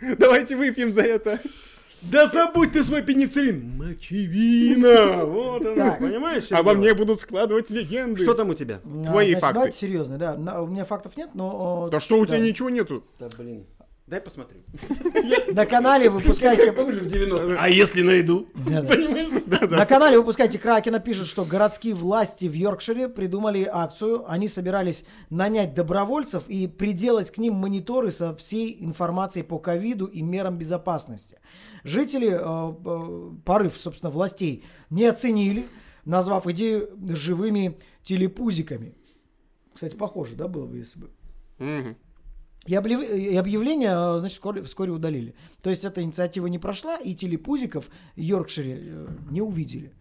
Давайте выпьем за это. Да забудь ты свой пенициллин! Мочевина! Вот оно, Так. понимаешь? Обо дело? мне будут складывать легенды. Что там у тебя? Твои значит, факты. Давайте серьезно, да. У меня фактов нет, но... Да что у тебя ничего нету? Да, блин. Дай посмотрю. На канале выпускайте... в 90 А если найду? На канале выпускайте Кракена пишут, что городские власти в Йоркшире придумали акцию. Они собирались нанять добровольцев и приделать к ним мониторы со всей информацией по ковиду и мерам безопасности. Жители, э, порыв, собственно, властей не оценили, назвав идею живыми телепузиками. Кстати, похоже, да, было бы, если бы. И, объявление, э, значит, вскоре, вскоре удалили. То есть эта инициатива не прошла, и телепузиков в Йоркшире э, не увидели.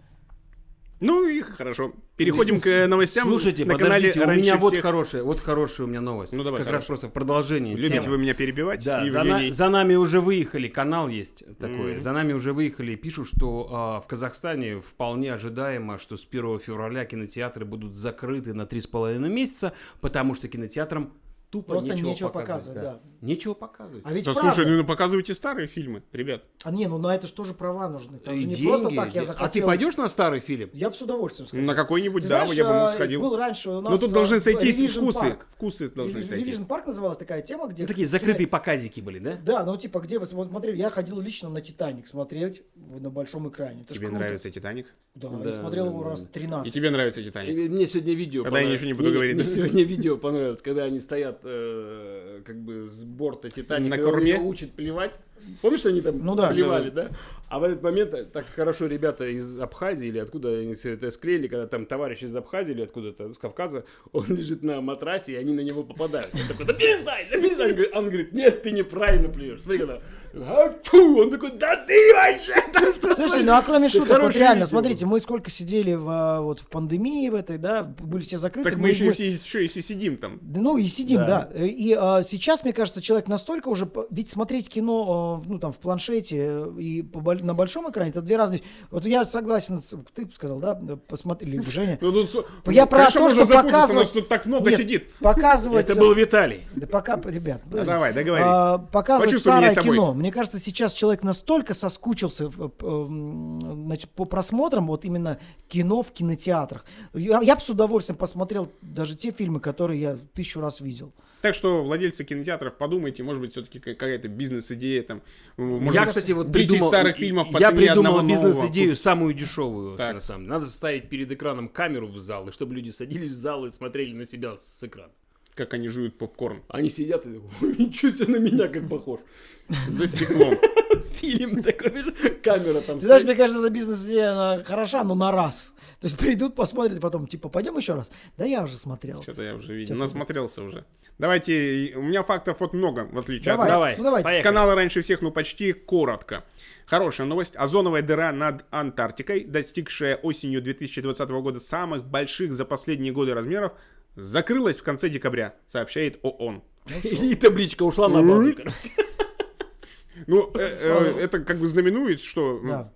Ну и хорошо. Переходим к э, новостям Слушайте, на канале подождите, у раньше меня вот всех. хорошая, вот хорошая у меня новость. Ну, давай, Как раз хорошо. просто в продолжении Любите темы. вы меня перебивать, Да, за, на- за нами уже выехали, канал есть такой, Мгм. за нами уже выехали, пишут, что а, в Казахстане вполне ожидаемо, что с 1 февраля кинотеатры будут закрыты на 3,5 месяца, потому что кинотеатрам тупо Просто нечего, нечего показывать. показывать, да. Нечего показывать. А ведь Да правда. слушай, ну показывайте старые фильмы, ребят. А не, ну на это же тоже права нужны. Там же не Деньги, просто так я захотел. А ты пойдешь на старый фильм? Я бы с удовольствием сходил. На какой-нибудь, Ты да, знаешь, я бы а, сходил. Был раньше у нас... Но тут а, должны сойтись Revision вкусы. Park. Вкусы должны Revision сойтись. Park называлась такая тема, где... Ну, такие закрытые показики были, да? Да, ну типа где вы смотрели, я ходил лично на Титаник смотреть на большом экране. Это Тебе нравится Титаник? Да, Да, я смотрел да, его да, раз да. 13. И тебе нравится Титаник? Мне сегодня видео Тогда я ничего не буду Мне- говорить, Мне да? сегодня видео понравилось, когда они стоят э, как бы с борта Титаника, На корме? учит плевать. Помнишь, что они там Ну да. плевали, да? А в этот момент э, так хорошо ребята из Абхазии или откуда они все это склеили, когда там товарищ из Абхазии или откуда-то, с Кавказа, он лежит на матрасе, и они на него попадают. Он такой, да перестань, да перестань. Он говорит- Он говорит, нет, ты неправильно плюешь. Смотри, когда... Он такой, да ты вообще Слушайте, ну а кроме шуток, вот реально, смотрите, мы сколько сидели в, а, вот, в пандемии в этой, да, были все закрыты. Так мы еще, все еще если сидим там. Да, ну и сидим, Да. да. И а, сейчас, мне кажется, человек настолько уже... Ведь смотреть кино, а, ну там, в планшете э, и по на большом экране, это две разные... Вот я согласен, ты сказал, да, посмотри, или Женя. Ну, тут, Я про то, что показывать- нас тут так много Нет, сидит. Показывать... Это был Виталий. Да пока, ребят, давай, договори. А, показывать старое кино. Мне кажется, сейчас человек настолько соскучился в- в- м, значит, по просмотрам вот именно кино в кинотеатрах. Я, я бы с удовольствием посмотрел даже те фильмы, которые я тысячу раз видел. Так что, владельцы кинотеатров, подумайте, может быть, все-таки какая-то бизнес-идея там. Может я, быть, кстати, вот 10 придумал, старых фильмов по я цене придумал бизнес-идею нового. самую дешевую, Так. на самом деле. Надо ставить перед экраном камеру в зал, и чтобы люди садились в зал и смотрели на себя с экрана. Как они жуют попкорн Они сидят и «Ой, ничего себе на меня как похож. за стеклом. Фильм такой, камера там Ты знаешь, мне кажется, эта бизнес-идея хороша, но на раз. То есть придут, посмотрят, потом, типа, пойдем еще раз. Да я уже смотрел. Что-то я уже видел. Насмотрелся уже. Давайте, у меня фактов вот много, в отличие Давай, от. Давай, ну давайте. С канала раньше всех, ну почти коротко. Хорошая новость. Озоновая дыра над Антарктикой, достигшая осенью 2020 года самых больших за последние годы размеров, закрылась в конце декабря, сообщает ООН. И табличка ушла на базу, короче. Ну, э, э, это как бы знаменует, что Да.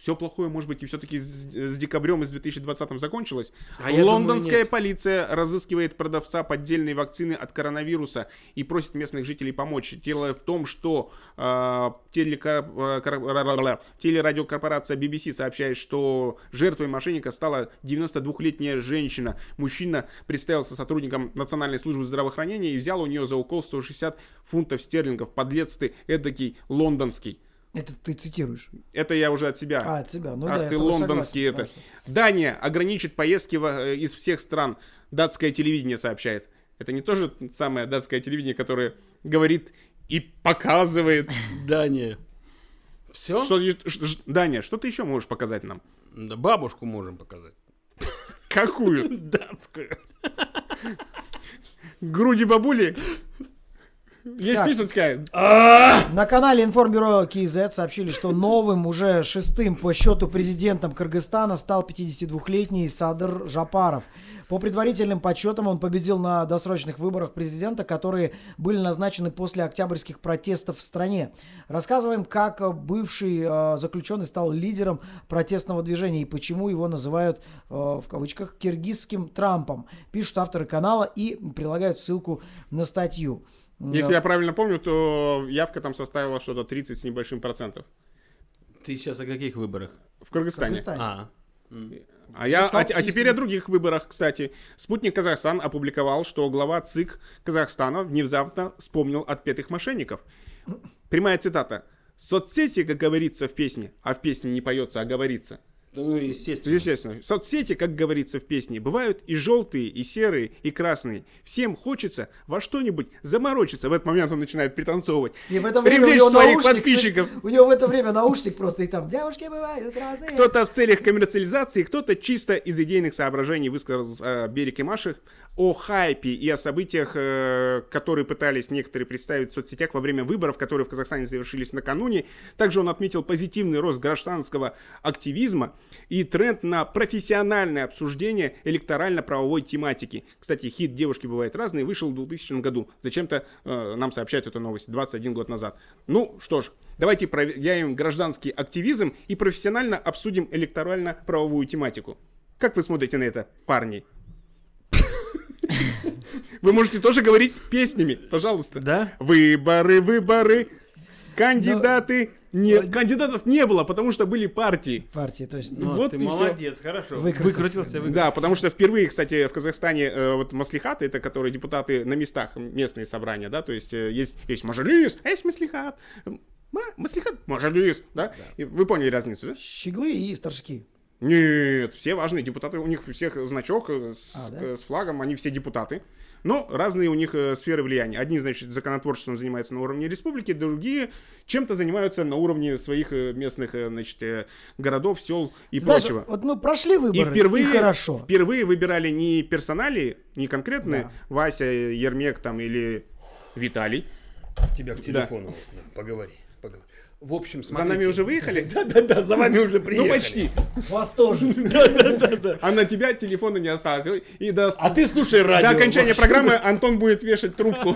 Все плохое, может быть, и все-таки с, с декабрем из 2020 закончилось. А Лондонская думаю, полиция разыскивает продавца поддельной вакцины от коронавируса и просит местных жителей помочь. Дело в том, что э, телека- кор- ра-ра-ра- телерадиокорпорация BBC сообщает, что жертвой мошенника стала 92-летняя женщина. Мужчина представился сотрудником Национальной службы здравоохранения и взял у нее за укол 160 фунтов стерлингов. Подлец ты эдакий лондонский. Это ты цитируешь. Это я уже от себя. А, от себя. Ну Ах да, ты лондонский согласен, это. потому Дания ограничит поездки в- э, из всех стран. Датское телевидение сообщает. Это не то же самое датское телевидение, которое говорит и показывает. Дания. Все? Что, Даня, что ты еще можешь показать нам? Да, бабушку можем показать. Какую? Датскую. Груди бабули? Есть песня такая. На канале Информбюро КИЗ сообщили, что новым, уже шестым по счету президентом Кыргызстана стал 52-летний Садыр Жапаров. По предварительным подсчетам он победил на досрочных выборах президента, которые были назначены после октябрьских протестов в стране. Рассказываем, как бывший э, заключенный стал лидером протестного движения и почему его называют, э, в кавычках, киргизским Трампом. Пишут авторы канала и прилагают ссылку на статью. Если я правильно помню, то явка там составила что-то 30 с небольшим процентов. Ты сейчас о каких выборах? В Кыргызстане. Кыргызстане. А. А, я, а, а теперь о других выборах, кстати. Спутник Казахстан опубликовал, что глава ЦИК Казахстана внезапно вспомнил отпетых мошенников. Прямая цитата. Соцсети, как говорится в песне, а в песне не поется, а говорится. Да, ну, естественно. Естественно, соцсети, как говорится в песне, бывают и желтые, и серые, и красные. Всем хочется во что-нибудь заморочиться. В этот момент он начинает пританцовывать. И в это время у Привлечь него своих наушник, подписчиков. слышь, у него в это время наушник просто и там девушки бывают разные. Кто-то в целях коммерциализации, кто-то чисто из идейных соображений высказал э, Берег и Маших о хайпе и о событиях, э, которые пытались некоторые представить в соцсетях во время выборов, которые в Казахстане завершились накануне. Также он отметил позитивный рост гражданского активизма и тренд на профессиональное обсуждение электорально-правовой тематики. Кстати, хит «Девушки бывают разные» вышел в 2000 году. Зачем-то э, нам сообщают эту новость 21 год назад. Ну что ж, давайте проверяем гражданский активизм и профессионально обсудим электорально-правовую тематику. Как вы смотрите на это, парни? Вы можете тоже говорить песнями, пожалуйста. Да? Выборы, выборы, кандидаты. Не, кандидатов не было, потому что были партии. Партии, то есть. Ну, Вот ты молодец, хорошо. Выкрутился. Выкрутился, выкрутился. Да, потому что впервые, кстати, в Казахстане э, вот маслихаты, это которые депутаты на местах, местные собрания, да, то есть э, есть, есть мажилис, а есть маслихат. Ма- маслихат, мажилис, да? И вы поняли разницу, да? Щеглы и старшики. Нет, все важные депутаты, у них у всех значок э, с, А, да? э, с флагом, они все депутаты. Но разные у них э, сферы влияния. Одни, значит, законотворчеством занимаются на уровне республики, другие чем-то занимаются на уровне своих местных, значит, городов, сел и Знаешь, прочего. вот мы прошли И выборы, впервые, хорошо. впервые выбирали не персонали, не конкретные Да. Вася, Ермек там или Виталий. Тебя к телефону. Поговори, поговори. В общем, За нами уже выехали? Да-да-да, за вами уже приехали. Ну почти. Вас тоже. А на тебя телефона не осталось. И до, А ты слушай радио. до окончания программы Антон будет вешать трубку.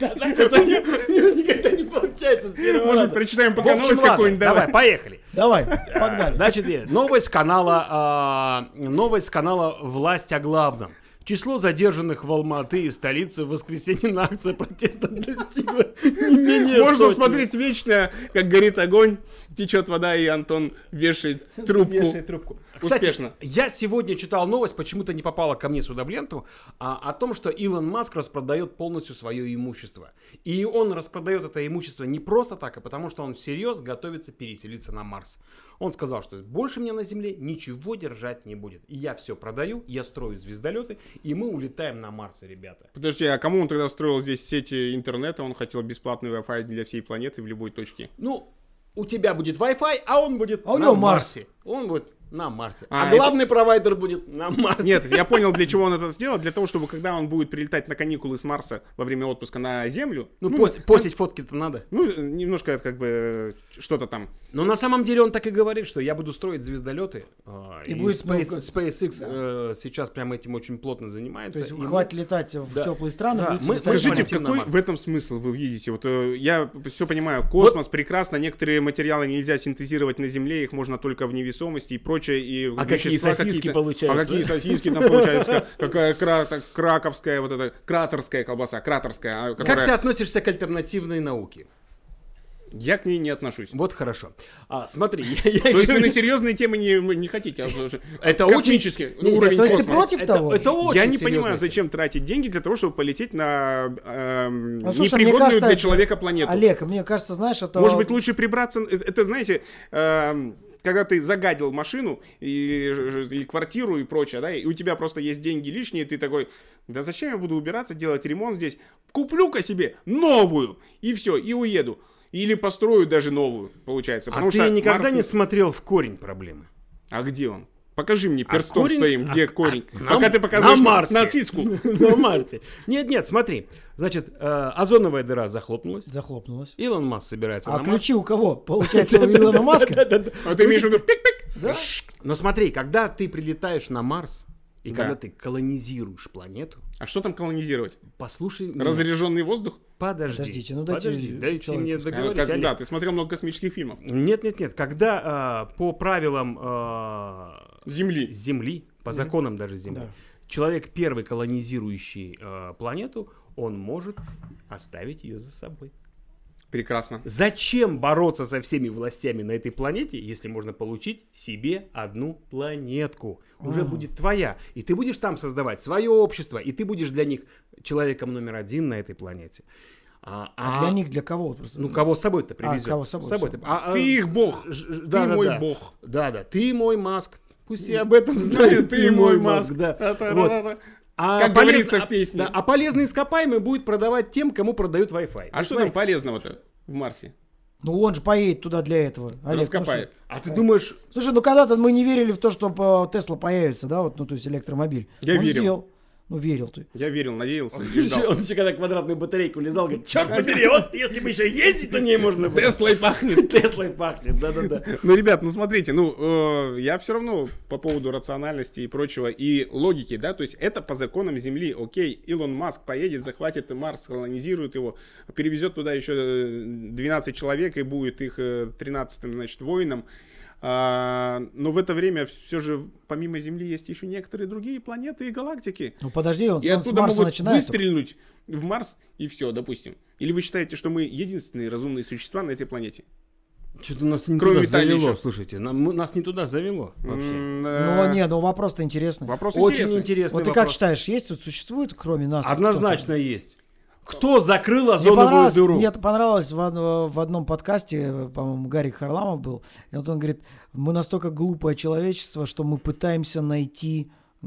Это не- никогда не получается с первого Может, прочитаем пока новость какую-нибудь. Давай, поехали. Давай, погнали. Значит, э, новость канала, а, новость канала «Власть о главном». Число задержанных в Алматы и столице в воскресенье на акции протеста достигло не менее Можно сотни. смотреть вечно, как горит огонь, течет вода, и Антон вешает трубку. Вешай трубку. Кстати, Успешно. я сегодня читал новость, почему-то не попала ко мне сюда в ленту, а, о том, что Илон Маск распродает полностью свое имущество. И он распродает это имущество не просто так, а потому что он всерьез готовится переселиться на Марс. Он сказал, что больше меня на Земле ничего держать не будет. И я все продаю, я строю звездолеты, и мы улетаем на Марс, ребята. Подожди, а кому он тогда строил здесь сети интернета? Он хотел бесплатный Wi-Fi для всей планеты в любой точке. Ну, у тебя будет Wi-Fi, а он будет А у на него Марсе. Он будет на Марсе. А, А, это- главный провайдер будет на Марсе. Нет, я понял, для чего он это сделал. Для того, чтобы когда он будет прилетать на каникулы с Марса во время отпуска на Землю, Ну, пост- постить фотки-то надо. ну, немножко это как бы э, что-то там. Но на самом деле он так и говорит, что я буду строить звездолеты. а, И И, будет Space- много- SpaceX э, сейчас прямо этим очень плотно занимается. То есть И мы- хватит летать в Да. теплые страны. Да, мы- Скажите, какой в этом смысл вы видите? Вот э, я все понимаю, космос прекрасно, некоторые материалы нельзя синтезировать на Земле, их можно только в невесомости и прочее. И А какие сосиски какие-то. получаются, А какие сосиски там получаются? Какая кра- краковская вот эта кратерская колбаса, кратерская, а, Как ты относишься к альтернативной науке? Я к ней не отношусь. Вот хорошо. А, смотри, я, я То есть вы на серьезные темы не, не хотите? а Это очень- Космический не, уровень то есть ты против того? это очень Я не понимаю, зачем тратить деньги для того, чтобы полететь на эм, Ну, непригодную для человека планету. Олег, мне кажется, знаешь, это... Может быть, лучше прибраться... э, Это, знаете, эм, когда ты загадил машину и, или квартиру и прочее, да, и у тебя просто есть деньги лишние, ты такой, да зачем я буду убираться, делать ремонт здесь? Куплю-ка себе новую, и все, и уеду. Или построю даже новую, получается. А ты никогда Марс не смотрел в корень проблемы? А где он? Покажи мне перстом корень- своим, где а- корень. а- Пока на- ты показываешь на Марсе. на сиску. На Марсе. Нет, нет, смотри. Значит, э, озоновая дыра захлопнулась. Захлопнулось. Илон Маск собирается А ключи у кого? Получается, у Илона Маска? А ты имеешь в виду пик-пик? Да? Но смотри, когда ты прилетаешь на Марс, и Да. когда ты колонизируешь планету, А что там колонизировать? послушай. Разряженный воздух? Подожди. Подождите, ну дайте Подожди, дайте мне сказать. А, договорить, как- да, ты смотрел много космических фильмов. Нет, нет, нет. Когда а, по правилам а, Земли. Земли, по законам даже Земли, Да. человек первый колонизирующий а, планету, он может оставить ее за собой. Прекрасно. Зачем бороться со всеми властями на этой планете, если можно получить себе одну планетку? Уже будет твоя. И ты будешь там создавать свое общество, и ты будешь для них человеком номер один на этой планете. А, А для них, для кого? Просто? Ну, кого с собой-то привезет? кого с собой, собой-то. А, а, Ты их бог. ж- ж- Ты да, да, мой да. бог. Да, да, ты мой Маск. Пусть все об этом знают. Ты мой Маск. да. Вот. А Как полез- говорится в а- песне. да, а полезные ископаемые будет продавать тем, кому продают Wi-Fi. А Ну, что там полезного-то в Марсе? Ну он же поедет туда для этого. Олег, ну Раскопает. что? А ты думаешь, Слушай, ну когда-то мы не верили в то, что э, Тесла появится, да, вот, ну то есть электромобиль. Я Он верил. сделал. Ну верил ты. Я верил, надеялся и ждал. Он еще когда квадратную батарейку лизал, говорит, черт побери, вот если бы еще ездить на ней можно было. Теслой пахнет. Теслой пахнет, да-да-да. Ну, ребят, ну смотрите, ну, э, я все равно по поводу рациональности и прочего, и логики, да, то есть это по законам Земли, окей, Илон Маск поедет, захватит Марс, колонизирует его, перевезет туда еще э, 12 человек и будет их э, 13-м, значит, воином. А, но в это время все же помимо Земли есть еще некоторые другие планеты и галактики. Ну подожди, он И с- с оттуда Марса могут начинает. выстрелить в Марс и все, допустим. Или вы считаете, что мы единственные разумные существа на этой планете? Что-то нас не Кроме туда завело, еще. слушайте. нам- нас не туда завело вообще. Ну, не, ну вопрос-то интересный. Вопрос Очень интересный. интересный Вот ты как вопрос. считаешь, есть, вот существует, кроме нас? Однозначно есть. Кто закрыл озоновую дыру? мне это понравилось в, в одном подкасте, по-моему, Гарик Харламов был. И вот он говорит, мы настолько глупое человечество, что мы пытаемся найти э,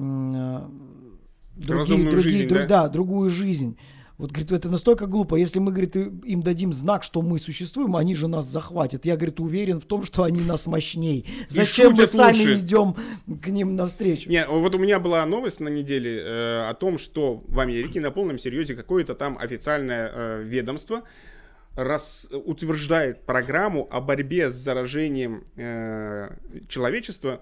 другие, Разумную другие, жизнь, друг- да? да, другую жизнь. Вот, говорит, это настолько глупо. Если мы, говорит, им дадим знак, что мы существуем, они же нас захватят. Я, говорит, уверен в том, что они нас мощней. Зачем мы сами лучше. идем к ним навстречу? Не, вот у меня была новость на неделе э, о том, что в Америке на полном серьезе какое-то там официальное э, ведомство рас, утверждает программу о борьбе с заражением э, человечества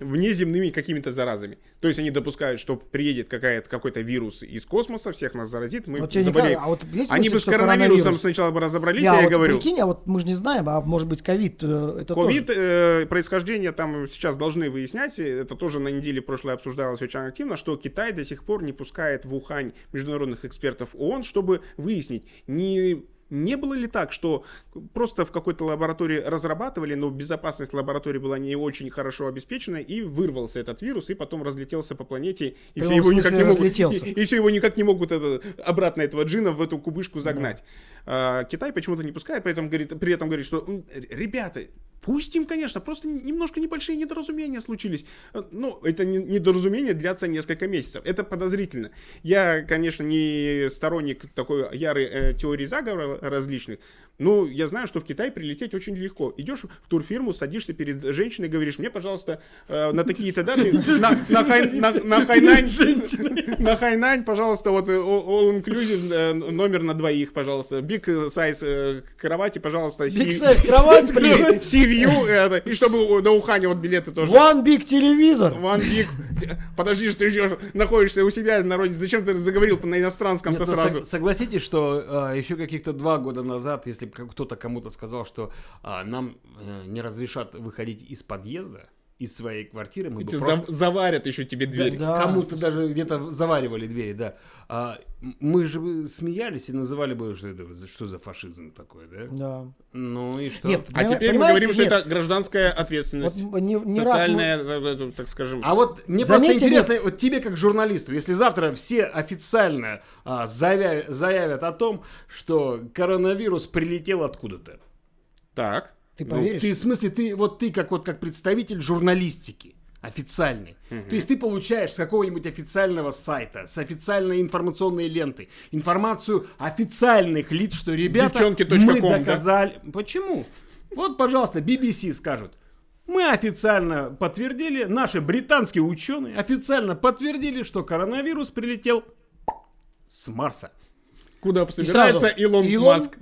внеземными какими-то заразами. То есть они допускают, что приедет какая-то, какой-то вирус из космоса, всех нас заразит, мы Вот заболеем. кажется- а вот есть Они мысль, бы с коронавирусом коронавирус? сначала бы разобрались, Я я, вот говорю. прикинь, а вот мы же не знаем, а может быть ковид э, это Ковид, тоже. э, происхождение там сейчас должны выяснять, это тоже на неделе прошлой обсуждалось очень активно, что Китай до сих пор не пускает в Ухань международных экспертов ООН, чтобы выяснить, не, не было ли так, что просто в какой-то лаборатории разрабатывали, но безопасность лаборатории была не очень хорошо обеспечена, и вырвался этот вирус, и потом разлетелся по планете, и все его никак не могут, разлетелся. и, все его никак не могут это, обратно этого джина в эту кубышку загнать. А, Китай почему-то не пускает, поэтому говорит, при этом говорит, что «М, ребята, пустим, конечно, просто немножко небольшие недоразумения случились. Э, Ну, это не- недоразумения длятся несколько месяцев. Это подозрительно. Я, конечно, не сторонник такой ярой э, теории заговора различных, но я знаю, что в Китай прилететь очень легко. Идешь в турфирму, садишься перед женщиной, говоришь, мне, пожалуйста, э, на такие-то даты, на, на Хай- на- на Хайнань, на Хайнань, пожалуйста, вот э, all inclusive э, номер на двоих, пожалуйста, big size кровати, пожалуйста, Big size. Sea-View, это, и чтобы на Ухане вот билеты тоже. One big телевизор. One Big. Подожди, что ты еще находишься у себя на родине. Зачем ты заговорил на иностранском-то ну, сразу? сог- согласитесь, что еще каких-то два года назад, если кто-то кому-то сказал, что а, нам э, не разрешат выходить из подъезда, из своей квартиры, мы бы просто- за- заварят еще тебе дверь. Да. Кому-то даже где-то заваривали двери, да. А, мы же бы смеялись и называли бы, что это что за фашизм такой, да? Да. Ну и что? Нет, А теперь мы говорим, что нет. это гражданская Вот ответственность. не, не раз мы- Социальная, э, э, так скажем. А вот мне Заметьте, просто интересно, вот тебе как журналисту, если завтра все официально а, заявя- заявят о том, что коронавирус прилетел откуда-то. Так. Ты Ну, поверишь? Ты, в смысле, ты вот ты как вот как представитель журналистики официальный. То есть ты получаешь с какого-нибудь официального сайта, с официальной информационной ленты информацию официальных лиц, что ребята, Девчонки.ком, мы да? доказали. Почему? Вот, пожалуйста, BBC скажут. Мы официально подтвердили, наши британские ученые официально подтвердили, что коронавирус прилетел с Марса. Куда И собирается сразу Илон, Илон- Маск?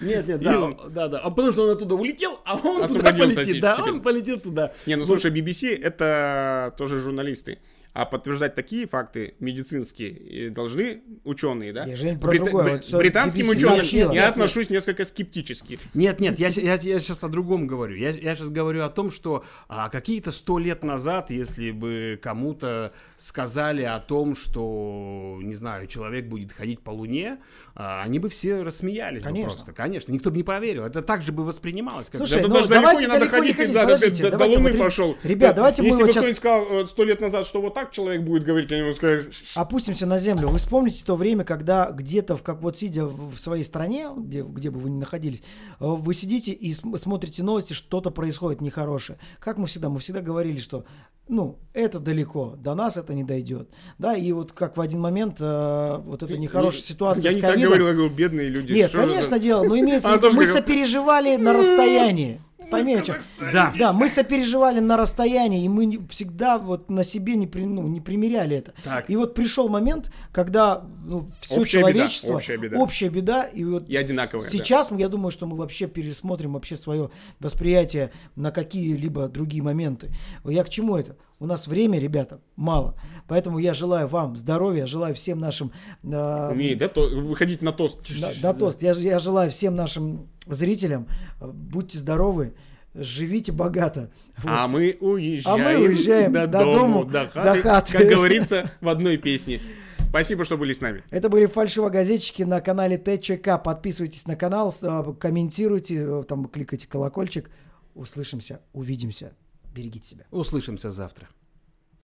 Нет, нет, да, он- да, да. А потому что он оттуда улетел, а он туда полетит. Да, теперь. он полетел туда. Не, ну слушай, BBC это тоже журналисты. А подтверждать такие факты медицинские э, должны ученые, да? Я же про другое, вот что британским ученым сообщила. я Нет, отношусь несколько скептически. Нет, нет, я, я, сейчас о другом говорю. Я, я сейчас говорю о том, что а, какие-то сто лет назад, если бы кому-то сказали о том, что, не знаю, человек будет ходить по Луне, а, они бы все рассмеялись бы Конечно. просто. Конечно, никто бы не поверил. Это так же бы воспринималось. как- Слушай, Да ну, даже далеко давайте не надо ходить, ходить, да, подождите, до, до давайте Луны вот, пошел. ребят, давайте мы Если вот бы сейчас- кто-нибудь сказал сто лет назад, что вот так человек будет говорить, они ему скажут, Опустимся на землю. Вы вспомните то время, когда где-то, в, как вот сидя в своей стране, где, где бы вы ни находились, э, вы сидите и см- смотрите новости, что-то происходит нехорошее. Как мы всегда, мы всегда говорили, что ну, это далеко, до нас это не дойдет. Да, и вот как в один момент э, вот эта нехорошая ситуация Я с не так говорил, я говорю, бедные люди. Нет, конечно, это? дело, но имеется в Она виду, мы сопереживали на расстоянии. Поймете? Да. Да, мы сопереживали на расстоянии, и мы не- всегда вот на себе не, при- ну, не примеряли это. Так. И вот пришел момент, когда ну, все Общая беда, человечество, общая беда. общая беда, и вот И одинаковая, сейчас я думаю, что мы вообще пересмотрим вообще свое восприятие на какие-либо другие моменты. Я к чему это? У нас время, ребята, мало. Поэтому я желаю вам здоровья, желаю всем нашим э, Умеет, да, то, выходить на тост. да, да, тост. Я, я желаю всем нашим зрителям, э, будьте здоровы. живите богато. А мы уезжаем, А мы уезжаем до, до дому, дому, до до хаты, хаты. как говорится в одной песне. Спасибо, что были с нами. Это были фальшивогазетчики на канале ТЧК. Подписывайтесь на канал, а, комментируйте, э, там кликайте колокольчик. Услышимся, увидимся. Берегите себя. Услышимся завтра.